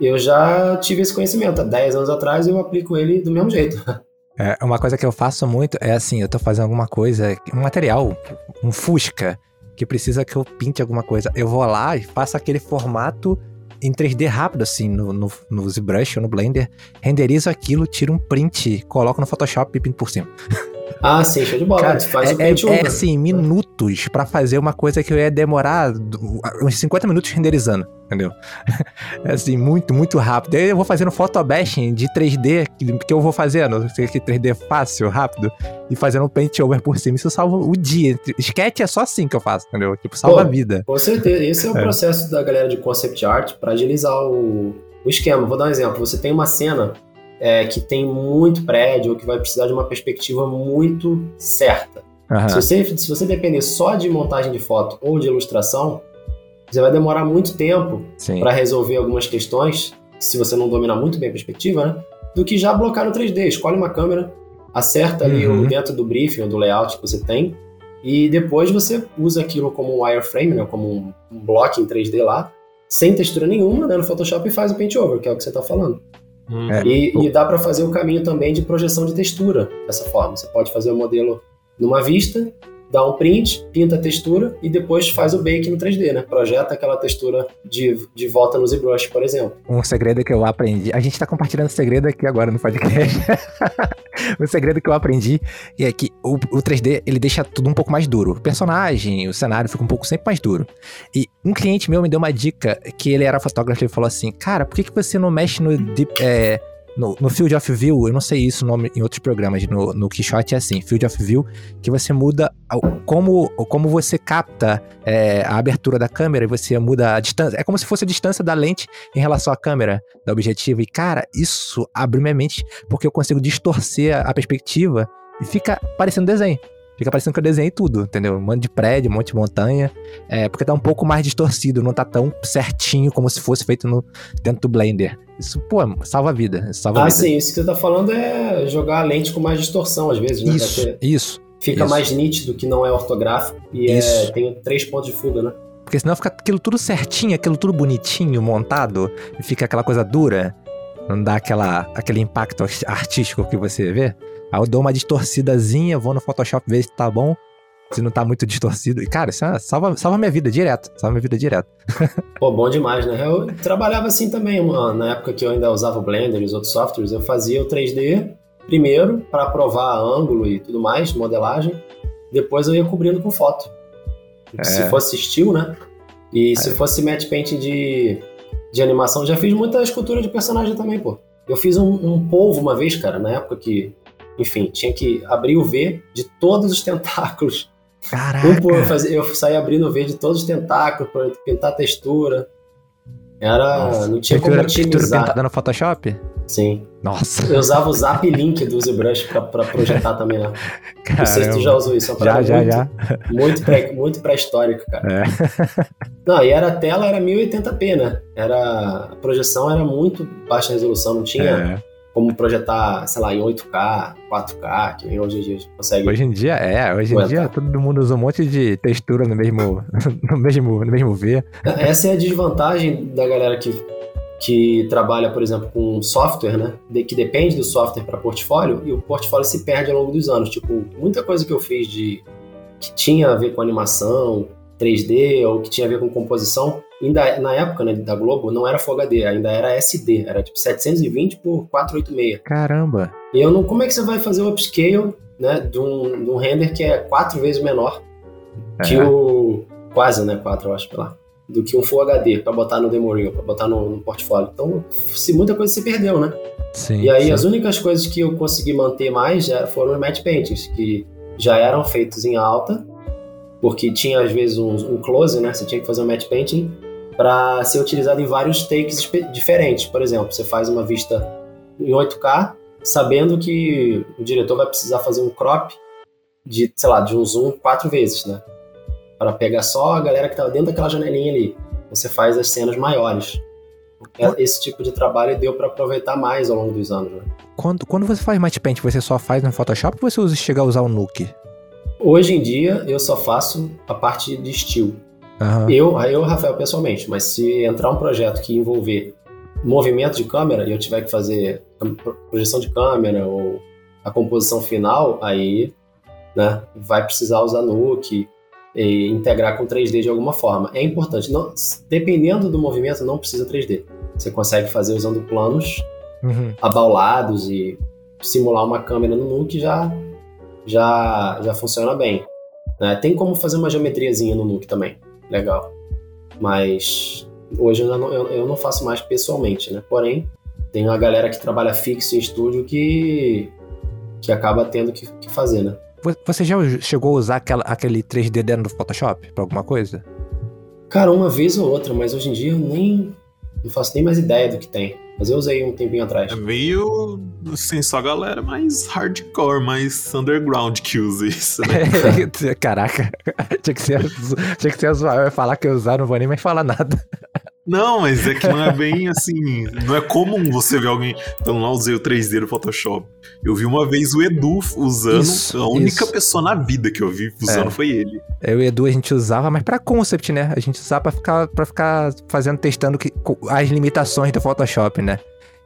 [SPEAKER 3] Eu já tive esse conhecimento. Há 10 anos atrás eu aplico ele do mesmo jeito.
[SPEAKER 1] É, uma coisa que eu faço muito é assim, eu tô fazendo alguma coisa, um material, um fusca, que precisa que eu pinte alguma coisa. Eu vou lá e faço aquele formato em 3D rápido, assim, no, no, no ZBrush ou no Blender, renderizo aquilo, tiro um print, coloco no Photoshop e pinto por cima.
[SPEAKER 3] Ah, sim, show de bola. Cara, faz
[SPEAKER 1] é, o é, é assim, minutos para fazer uma coisa que eu ia demorar uns 50 minutos renderizando, entendeu? É assim, muito, muito rápido. Aí eu vou fazendo photobashing de 3D, que, eu vou fazendo, que 3D fácil, rápido, e fazendo um paint over por cima. Isso salva o dia. Sketch é só assim que eu faço, entendeu? Tipo, salva Pô, a vida.
[SPEAKER 3] Com certeza. Esse é o é. processo da galera de concept art para agilizar o, o esquema. Vou dar um exemplo. Você tem uma cena é, que tem muito prédio ou que vai precisar de uma perspectiva muito certa. Uhum. Se, você, se você depender só de montagem de foto ou de ilustração, você vai demorar muito tempo para resolver algumas questões, se você não dominar muito bem a perspectiva, né? Do que já blocar no 3D. Escolhe uma câmera, acerta ali uhum. dentro do briefing ou do layout que você tem, e depois você usa aquilo como um wireframe, né? como um, um bloco em 3D lá, sem textura nenhuma, né? no Photoshop e faz o paint over, que é o que você está falando. Hum. E, e, dá para fazer o caminho também de projeção de textura dessa forma. Você pode fazer o modelo numa vista, dá um print, pinta a textura e depois faz o bake no 3D, né? Projeta aquela textura de, de volta no ZBrush, por exemplo.
[SPEAKER 1] Um segredo que eu aprendi. A gente tá compartilhando segredo aqui agora no podcast. um segredo que eu aprendi é que o, o 3D ele deixa tudo um pouco mais duro. O personagem, o cenário fica um pouco sempre mais duro. E um cliente meu me deu uma dica que ele era fotógrafo e falou assim: Cara, por que, que você não mexe no. Deep, é, no, no Field of View, eu não sei isso nome em outros programas, no, no Quixote é assim, Field of View, que você muda como, como você capta é, a abertura da câmera e você muda a distância. É como se fosse a distância da lente em relação à câmera, da objetivo. E, cara, isso abre minha mente, porque eu consigo distorcer a perspectiva e fica parecendo desenho. Fica parecendo que eu desenhei tudo, entendeu? Um monte de prédio, um monte de montanha. É, porque tá um pouco mais distorcido, não tá tão certinho como se fosse feito no, dentro do Blender. Isso, pô, salva a vida. Salva
[SPEAKER 3] ah,
[SPEAKER 1] a vida.
[SPEAKER 3] sim, isso que você tá falando é jogar a lente com mais distorção, às vezes, né?
[SPEAKER 1] Isso, isso.
[SPEAKER 3] Fica
[SPEAKER 1] isso.
[SPEAKER 3] mais nítido que não é ortográfico e é, tem três pontos de fuga, né?
[SPEAKER 1] Porque senão fica aquilo tudo certinho, aquilo tudo bonitinho, montado, e fica aquela coisa dura. Não dá aquela, aquele impacto artístico que você vê. Aí eu dou uma distorcidazinha, vou no Photoshop ver se tá bom, se não tá muito distorcido. E, cara, isso é, salva, salva minha vida direto. Salva minha vida direto.
[SPEAKER 3] Pô, bom demais, né? Eu trabalhava assim também, mano. Na época que eu ainda usava o Blender e os outros softwares, eu fazia o 3D primeiro para provar ângulo e tudo mais, modelagem. Depois eu ia cobrindo com foto. É. Se fosse estilo, né? E é. se fosse match painting de, de animação, já fiz muita escultura de personagem também, pô. Eu fiz um, um polvo uma vez, cara, na época que enfim, tinha que abrir o V de todos os tentáculos.
[SPEAKER 1] Caraca!
[SPEAKER 3] Um por, eu saí abrindo o V de todos os tentáculos para pintar a textura. Era. Nossa. Não tinha
[SPEAKER 1] textura,
[SPEAKER 3] como otimizar.
[SPEAKER 1] Textura pintada no Photoshop?
[SPEAKER 3] Sim.
[SPEAKER 1] Nossa.
[SPEAKER 3] Eu usava o Zap Link do ZBrush pra, pra projetar também, né? Caramba. Não sei se tu já usou isso.
[SPEAKER 1] É já, já,
[SPEAKER 3] muito,
[SPEAKER 1] já.
[SPEAKER 3] Muito, pré, muito pré-histórico, cara. É. Não, e era a tela, era 1080p, né? Era, a projeção era muito baixa resolução, não tinha... É como projetar, sei lá, em 8K, 4K, que hoje em dia a gente consegue.
[SPEAKER 1] Hoje em dia, é, hoje em dia todo mundo usa um monte de textura no mesmo, no mesmo, no mesmo V.
[SPEAKER 3] Essa é a desvantagem da galera que, que trabalha, por exemplo, com software, né? De, que depende do software para portfólio e o portfólio se perde ao longo dos anos. Tipo, muita coisa que eu fiz de que tinha a ver com animação, 3D ou que tinha a ver com composição, ainda na época né, da Globo não era Full HD, ainda era SD, era tipo 720 por 486.
[SPEAKER 1] Caramba!
[SPEAKER 3] E eu não, como é que você vai fazer o upscale né, de, um, de um render que é quatro vezes menor que é. o quase, né, quatro eu acho, lá, do que um Full HD para botar no demo reel, para botar no, no, portfólio. Então, se muita coisa se perdeu, né?
[SPEAKER 1] Sim.
[SPEAKER 3] E aí
[SPEAKER 1] sim.
[SPEAKER 3] as únicas coisas que eu consegui manter mais já foram os match paintings, que já eram feitos em alta porque tinha às vezes um, um close, né? Você tinha que fazer um match painting para ser utilizado em vários takes diferentes. Por exemplo, você faz uma vista em 8K, sabendo que o diretor vai precisar fazer um crop de, sei lá, de um zoom quatro vezes, né? Para pegar só a galera que estava dentro daquela janelinha ali. Você faz as cenas maiores. É, esse tipo de trabalho deu para aproveitar mais ao longo dos anos. Né?
[SPEAKER 1] Quando, quando você faz match paint, você só faz no Photoshop ou você usa, chega a usar o Nuke?
[SPEAKER 3] Hoje em dia eu só faço a parte de estilo.
[SPEAKER 1] Uhum.
[SPEAKER 3] Eu, eu, Rafael, pessoalmente, mas se entrar um projeto que envolver movimento de câmera e eu tiver que fazer projeção de câmera ou a composição final, aí né, vai precisar usar Nuke e integrar com 3D de alguma forma. É importante, não, dependendo do movimento, não precisa 3D. Você consegue fazer usando planos
[SPEAKER 1] uhum.
[SPEAKER 3] abaulados e simular uma câmera no Nuke já já, já funciona bem. Né? Tem como fazer uma geometriazinha no Nuke também, legal. Mas hoje eu não, eu, eu não faço mais pessoalmente, né? Porém, tem uma galera que trabalha fixo em estúdio que, que acaba tendo que, que fazer, né?
[SPEAKER 1] Você já chegou a usar aquela, aquele 3D dentro do Photoshop para alguma coisa?
[SPEAKER 3] Cara, uma vez ou outra, mas hoje em dia eu nem não faço nem mais ideia do que tem. Mas eu usei um tempinho atrás.
[SPEAKER 2] É meio, assim, só a galera mais hardcore, mais underground que usa isso,
[SPEAKER 1] né? Caraca, tinha que ser, tinha que ser ia falar que eu usar, não vou nem mais falar nada.
[SPEAKER 2] Não, mas é que não é bem assim. Não é comum você ver alguém. Então lá usei o 3D no Photoshop. Eu vi uma vez o Edu usando. Isso, a única isso. pessoa na vida que eu vi usando é. foi ele.
[SPEAKER 1] E o Edu a gente usava, mas pra concept, né? A gente usava pra ficar, pra ficar fazendo, testando que, as limitações do Photoshop, né?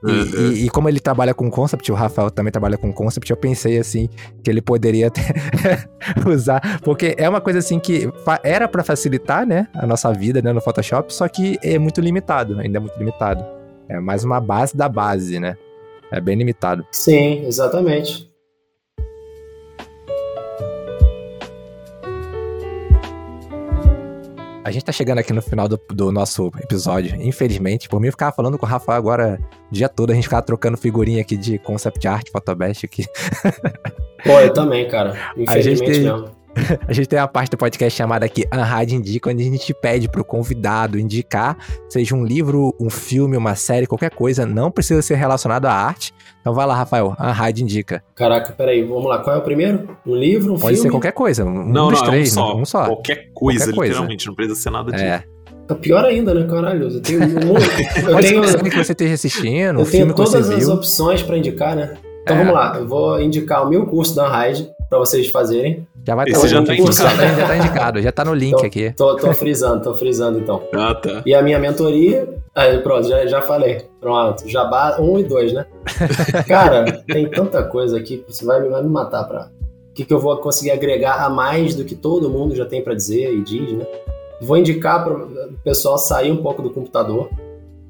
[SPEAKER 1] E, e, e, como ele trabalha com concept, o Rafael também trabalha com concept, eu pensei assim que ele poderia usar, porque é uma coisa assim que era para facilitar, né, a nossa vida, né, no Photoshop, só que é muito limitado, ainda é muito limitado. É mais uma base da base, né? É bem limitado.
[SPEAKER 3] Sim, exatamente.
[SPEAKER 1] A gente tá chegando aqui no final do, do, nosso episódio, infelizmente. Por mim, eu ficava falando com o Rafael agora o dia todo, a gente ficava trocando figurinha aqui de concept art, photobest aqui.
[SPEAKER 3] Pô, eu também, cara. Infelizmente mesmo.
[SPEAKER 1] a gente tem uma parte do podcast chamada aqui Unhide Indica, onde a gente pede pro convidado indicar, seja um livro, um filme, uma série, qualquer coisa, não precisa ser relacionado à arte. Então vai lá, Rafael, Unhide Indica.
[SPEAKER 3] Caraca, peraí, vamos lá, qual é o primeiro? Um livro, um
[SPEAKER 1] Pode
[SPEAKER 3] filme?
[SPEAKER 1] ser qualquer coisa, um
[SPEAKER 2] não,
[SPEAKER 1] dos
[SPEAKER 2] não,
[SPEAKER 1] três,
[SPEAKER 2] é um só.
[SPEAKER 1] um só.
[SPEAKER 2] Qualquer coisa, qualquer literalmente, coisa. não precisa ser nada disso. É.
[SPEAKER 3] Tá pior ainda, né, caralho? Eu tenho um
[SPEAKER 1] Eu
[SPEAKER 3] Pode tenho,
[SPEAKER 1] ser que você esteja assistindo,
[SPEAKER 3] eu
[SPEAKER 1] um tenho
[SPEAKER 3] todas as
[SPEAKER 1] viu.
[SPEAKER 3] opções para indicar, né? Então é. vamos lá, eu vou indicar o meu curso da Unhide para vocês fazerem.
[SPEAKER 1] Já vai estar
[SPEAKER 2] já, tá indicado.
[SPEAKER 1] já tá indicado, já tá no link
[SPEAKER 3] tô,
[SPEAKER 1] aqui.
[SPEAKER 3] Tô, tô frisando, tô frisando então.
[SPEAKER 2] Ah, tá.
[SPEAKER 3] E a minha mentoria. Aí, pronto, já, já falei. Pronto, Jabá 1 um e 2, né? Cara, tem tanta coisa aqui que você vai, vai me matar pra. O que, que eu vou conseguir agregar a mais do que todo mundo já tem para dizer e diz, né? Vou indicar para o pessoal sair um pouco do computador,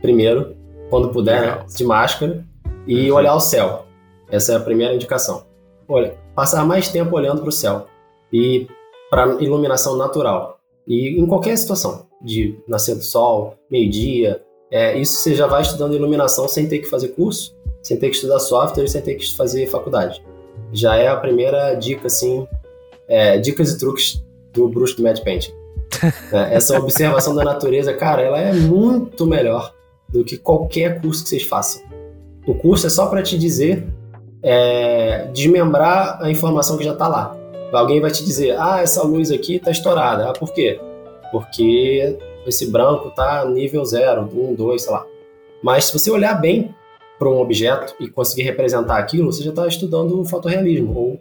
[SPEAKER 3] primeiro, quando puder, né? de máscara, e uhum. olhar o céu. Essa é a primeira indicação. Olha, passar mais tempo olhando para o céu e para iluminação natural. E em qualquer situação, de nascer do sol, meio-dia, é, isso você já vai estudando iluminação sem ter que fazer curso, sem ter que estudar software, sem ter que fazer faculdade. Já é a primeira dica, assim, é, dicas e truques do bruxo do Mad Painting. É, essa observação da natureza, cara, ela é muito melhor do que qualquer curso que vocês façam. O curso é só para te dizer, é, desmembrar a informação que já está lá. Alguém vai te dizer, ah, essa luz aqui está estourada. Ah, por quê? Porque esse branco está nível 0, 1, 2, sei lá. Mas se você olhar bem para um objeto e conseguir representar aquilo, você já está estudando o fotorrealismo ou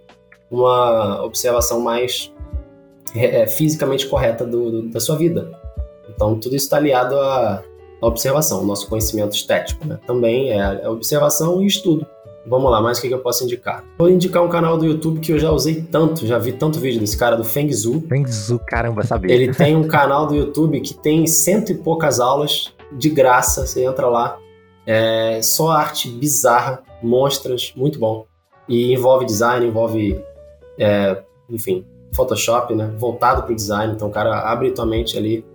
[SPEAKER 3] uma observação mais é, é, fisicamente correta do, do, da sua vida. Então, tudo isso está aliado à, à, observação, o nosso conhecimento estético. Né? Também é, é observação e estudo. Vamos lá, mais o que, que eu posso indicar? Vou indicar um canal do YouTube que eu já usei tanto, já vi tanto vídeo desse cara, do Feng Zhu.
[SPEAKER 1] Feng Zhu, caramba, sabia.
[SPEAKER 3] Ele tem um canal do YouTube que tem cento e poucas aulas de graça, você entra lá. É só arte bizarra, monstras, muito bom. E envolve design, envolve, é, enfim, Photoshop, né? Voltado para o design. Então, o cara abre tua mente ali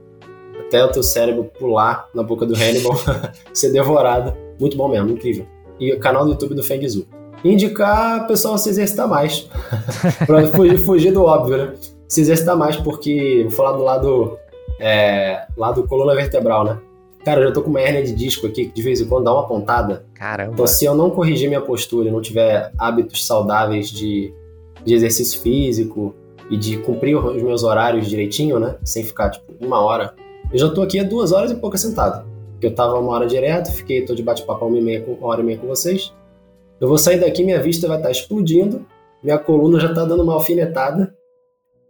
[SPEAKER 3] até o teu cérebro pular na boca do Hannibal, ser devorado. Muito bom mesmo, incrível. E o canal do YouTube do Feng Zhu. Indicar o pessoal se exercitar mais. para fugir, fugir, do óbvio, né? Se exercitar mais, porque vou falar do lado, é, lado coluna vertebral, né? Cara, eu já tô com uma hernia de disco aqui que de vez em quando dá uma pontada.
[SPEAKER 1] Caramba.
[SPEAKER 3] Então, se eu não corrigir minha postura e não tiver hábitos saudáveis de, de exercício físico, e de cumprir os meus horários direitinho, né? Sem ficar, tipo, uma hora. Eu já tô aqui há duas horas e pouca sentado. Eu tava uma hora direto, fiquei, tô de bate-papo uma, uma hora e meia com vocês. Eu vou sair daqui, minha vista vai estar tá explodindo, minha coluna já tá dando uma alfinetada,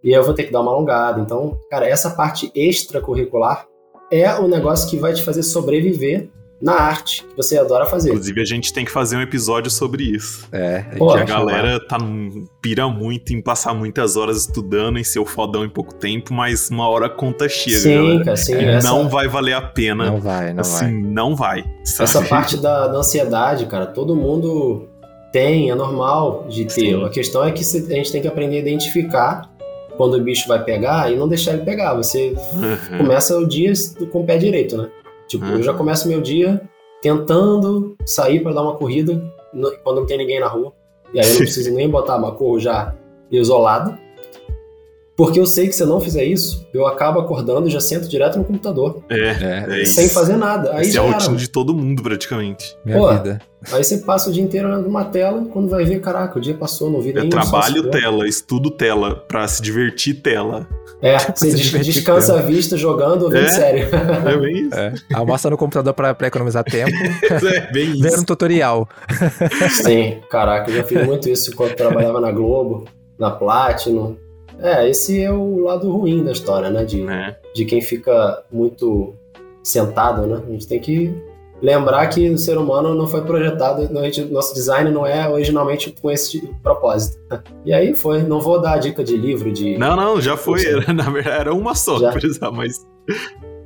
[SPEAKER 3] e eu vou ter que dar uma alongada. Então, cara, essa parte extracurricular é o negócio que vai te fazer sobreviver na arte que você adora fazer.
[SPEAKER 2] Inclusive, a gente tem que fazer um episódio sobre isso.
[SPEAKER 1] É,
[SPEAKER 2] a, Pô, a galera tá, pira muito em passar muitas horas estudando, em ser o fodão em pouco tempo, mas uma hora a conta chega,
[SPEAKER 3] sim,
[SPEAKER 2] galera.
[SPEAKER 3] Cara, sim,
[SPEAKER 2] essa... Não vai valer a pena.
[SPEAKER 1] Não vai, não
[SPEAKER 2] assim,
[SPEAKER 1] vai.
[SPEAKER 2] não vai.
[SPEAKER 3] Sabe? Essa parte da, da, ansiedade, cara, todo mundo tem, é normal de ter. Sim. A questão é que a gente tem que aprender a identificar quando o bicho vai pegar e não deixar ele pegar. Você uhum. começa o dia com o pé direito, né? Tipo, uhum. eu já começo meu dia tentando sair para dar uma corrida quando não tem ninguém na rua. E aí eu não preciso nem botar uma cor já isolado. Porque eu sei que se eu não fizer isso, eu acabo acordando e já sento direto no computador.
[SPEAKER 2] É, é,
[SPEAKER 3] é Sem fazer nada. Aí
[SPEAKER 2] Esse é a rotina de todo mundo, praticamente.
[SPEAKER 1] Minha Pô, vida.
[SPEAKER 3] Aí você passa o dia inteiro olhando uma tela, quando vai ver, caraca, o dia passou, não vi
[SPEAKER 2] é nem Eu trabalho tela, estudo tela, pra se divertir tela.
[SPEAKER 3] É, você descansa a vista jogando ou vendo é, sério.
[SPEAKER 2] É bem isso.
[SPEAKER 1] É. Almoça no computador pra, pra economizar tempo.
[SPEAKER 2] é, bem isso.
[SPEAKER 1] Ver um tutorial.
[SPEAKER 3] Sim, caraca, eu já fiz muito isso quando trabalhava na Globo, na Platinum. É, esse é o lado ruim da história, né? De,
[SPEAKER 2] é.
[SPEAKER 3] de quem fica muito sentado, né? A gente tem que lembrar que o ser humano não foi projetado, nosso design não é originalmente com esse propósito. E aí foi, não vou dar dica de livro, de...
[SPEAKER 2] Não, não, já foi, era, na verdade era uma só, já. mas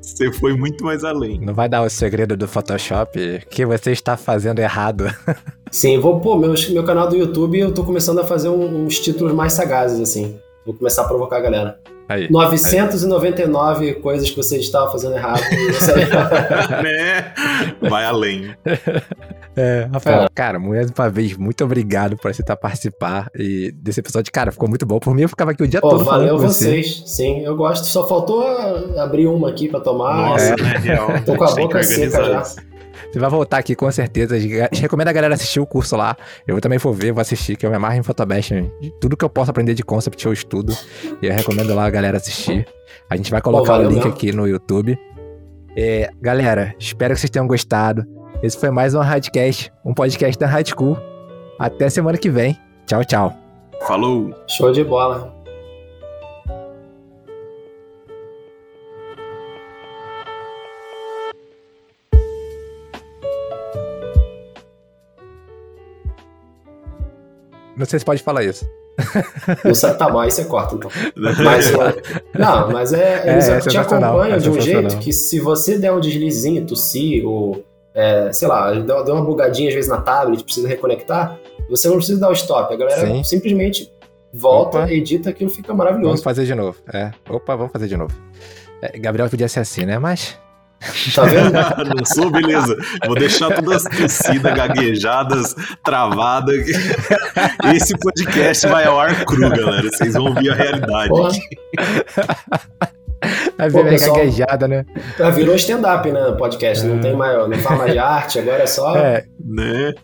[SPEAKER 2] você foi muito mais além.
[SPEAKER 1] Não vai dar o segredo do Photoshop que você está fazendo errado.
[SPEAKER 3] Sim, vou, pô, meu, meu canal do YouTube eu tô começando a fazer um, uns títulos mais sagazes, assim. Vou começar a provocar a galera. Aí, 999 aí. coisas que você estava fazendo errado.
[SPEAKER 2] né? Vai além.
[SPEAKER 1] É, Rafael, é. cara, mais uma vez, muito obrigado por aceitar participar e desse episódio. Cara, ficou muito bom. Por mim, eu ficava aqui o dia Pô, todo
[SPEAKER 3] valeu
[SPEAKER 1] falando com
[SPEAKER 3] vocês.
[SPEAKER 1] Você.
[SPEAKER 3] Sim, eu gosto. Só faltou abrir uma aqui pra tomar.
[SPEAKER 2] Nossa, é. né? Real.
[SPEAKER 3] Tô com a boca seca já.
[SPEAKER 1] Você vai voltar aqui com certeza. Recomendo a galera assistir o curso lá. Eu também vou ver, vou assistir, que eu me amarro em Photobash. Tudo que eu posso aprender de concept eu estudo. E eu recomendo lá a galera assistir. A gente vai colocar Pô, o link mesmo. aqui no YouTube. É, galera, espero que vocês tenham gostado. Esse foi mais um Radcast, um podcast da School. Até semana que vem. Tchau, tchau.
[SPEAKER 2] Falou.
[SPEAKER 3] Show de bola.
[SPEAKER 1] Não sei se pode falar isso.
[SPEAKER 3] Não sabe, tá aí você corta então. Mas, não, mas é, eles é, te acompanham é de um jeito que se você der um deslizinho, tossir, ou é, sei lá, deu, deu uma bugadinha às vezes na tablet, precisa reconectar, você não precisa dar o stop. A galera Sim. simplesmente volta, Opa. edita, aquilo fica maravilhoso.
[SPEAKER 1] Vamos fazer de novo. É. Opa, vamos fazer de novo. É, Gabriel podia ser assim, né? Mas
[SPEAKER 3] Tá vendo?
[SPEAKER 2] não sou, beleza. Vou deixar todas tossidas, gaguejadas, travadas. Esse podcast vai ao ar cru, galera. Vocês vão ouvir a realidade.
[SPEAKER 1] Vai ver minha gaguejada, né?
[SPEAKER 3] Já virou stand-up, né? Podcast. É. Não tem mais, não fala mais de arte, agora é só. É.
[SPEAKER 2] Né?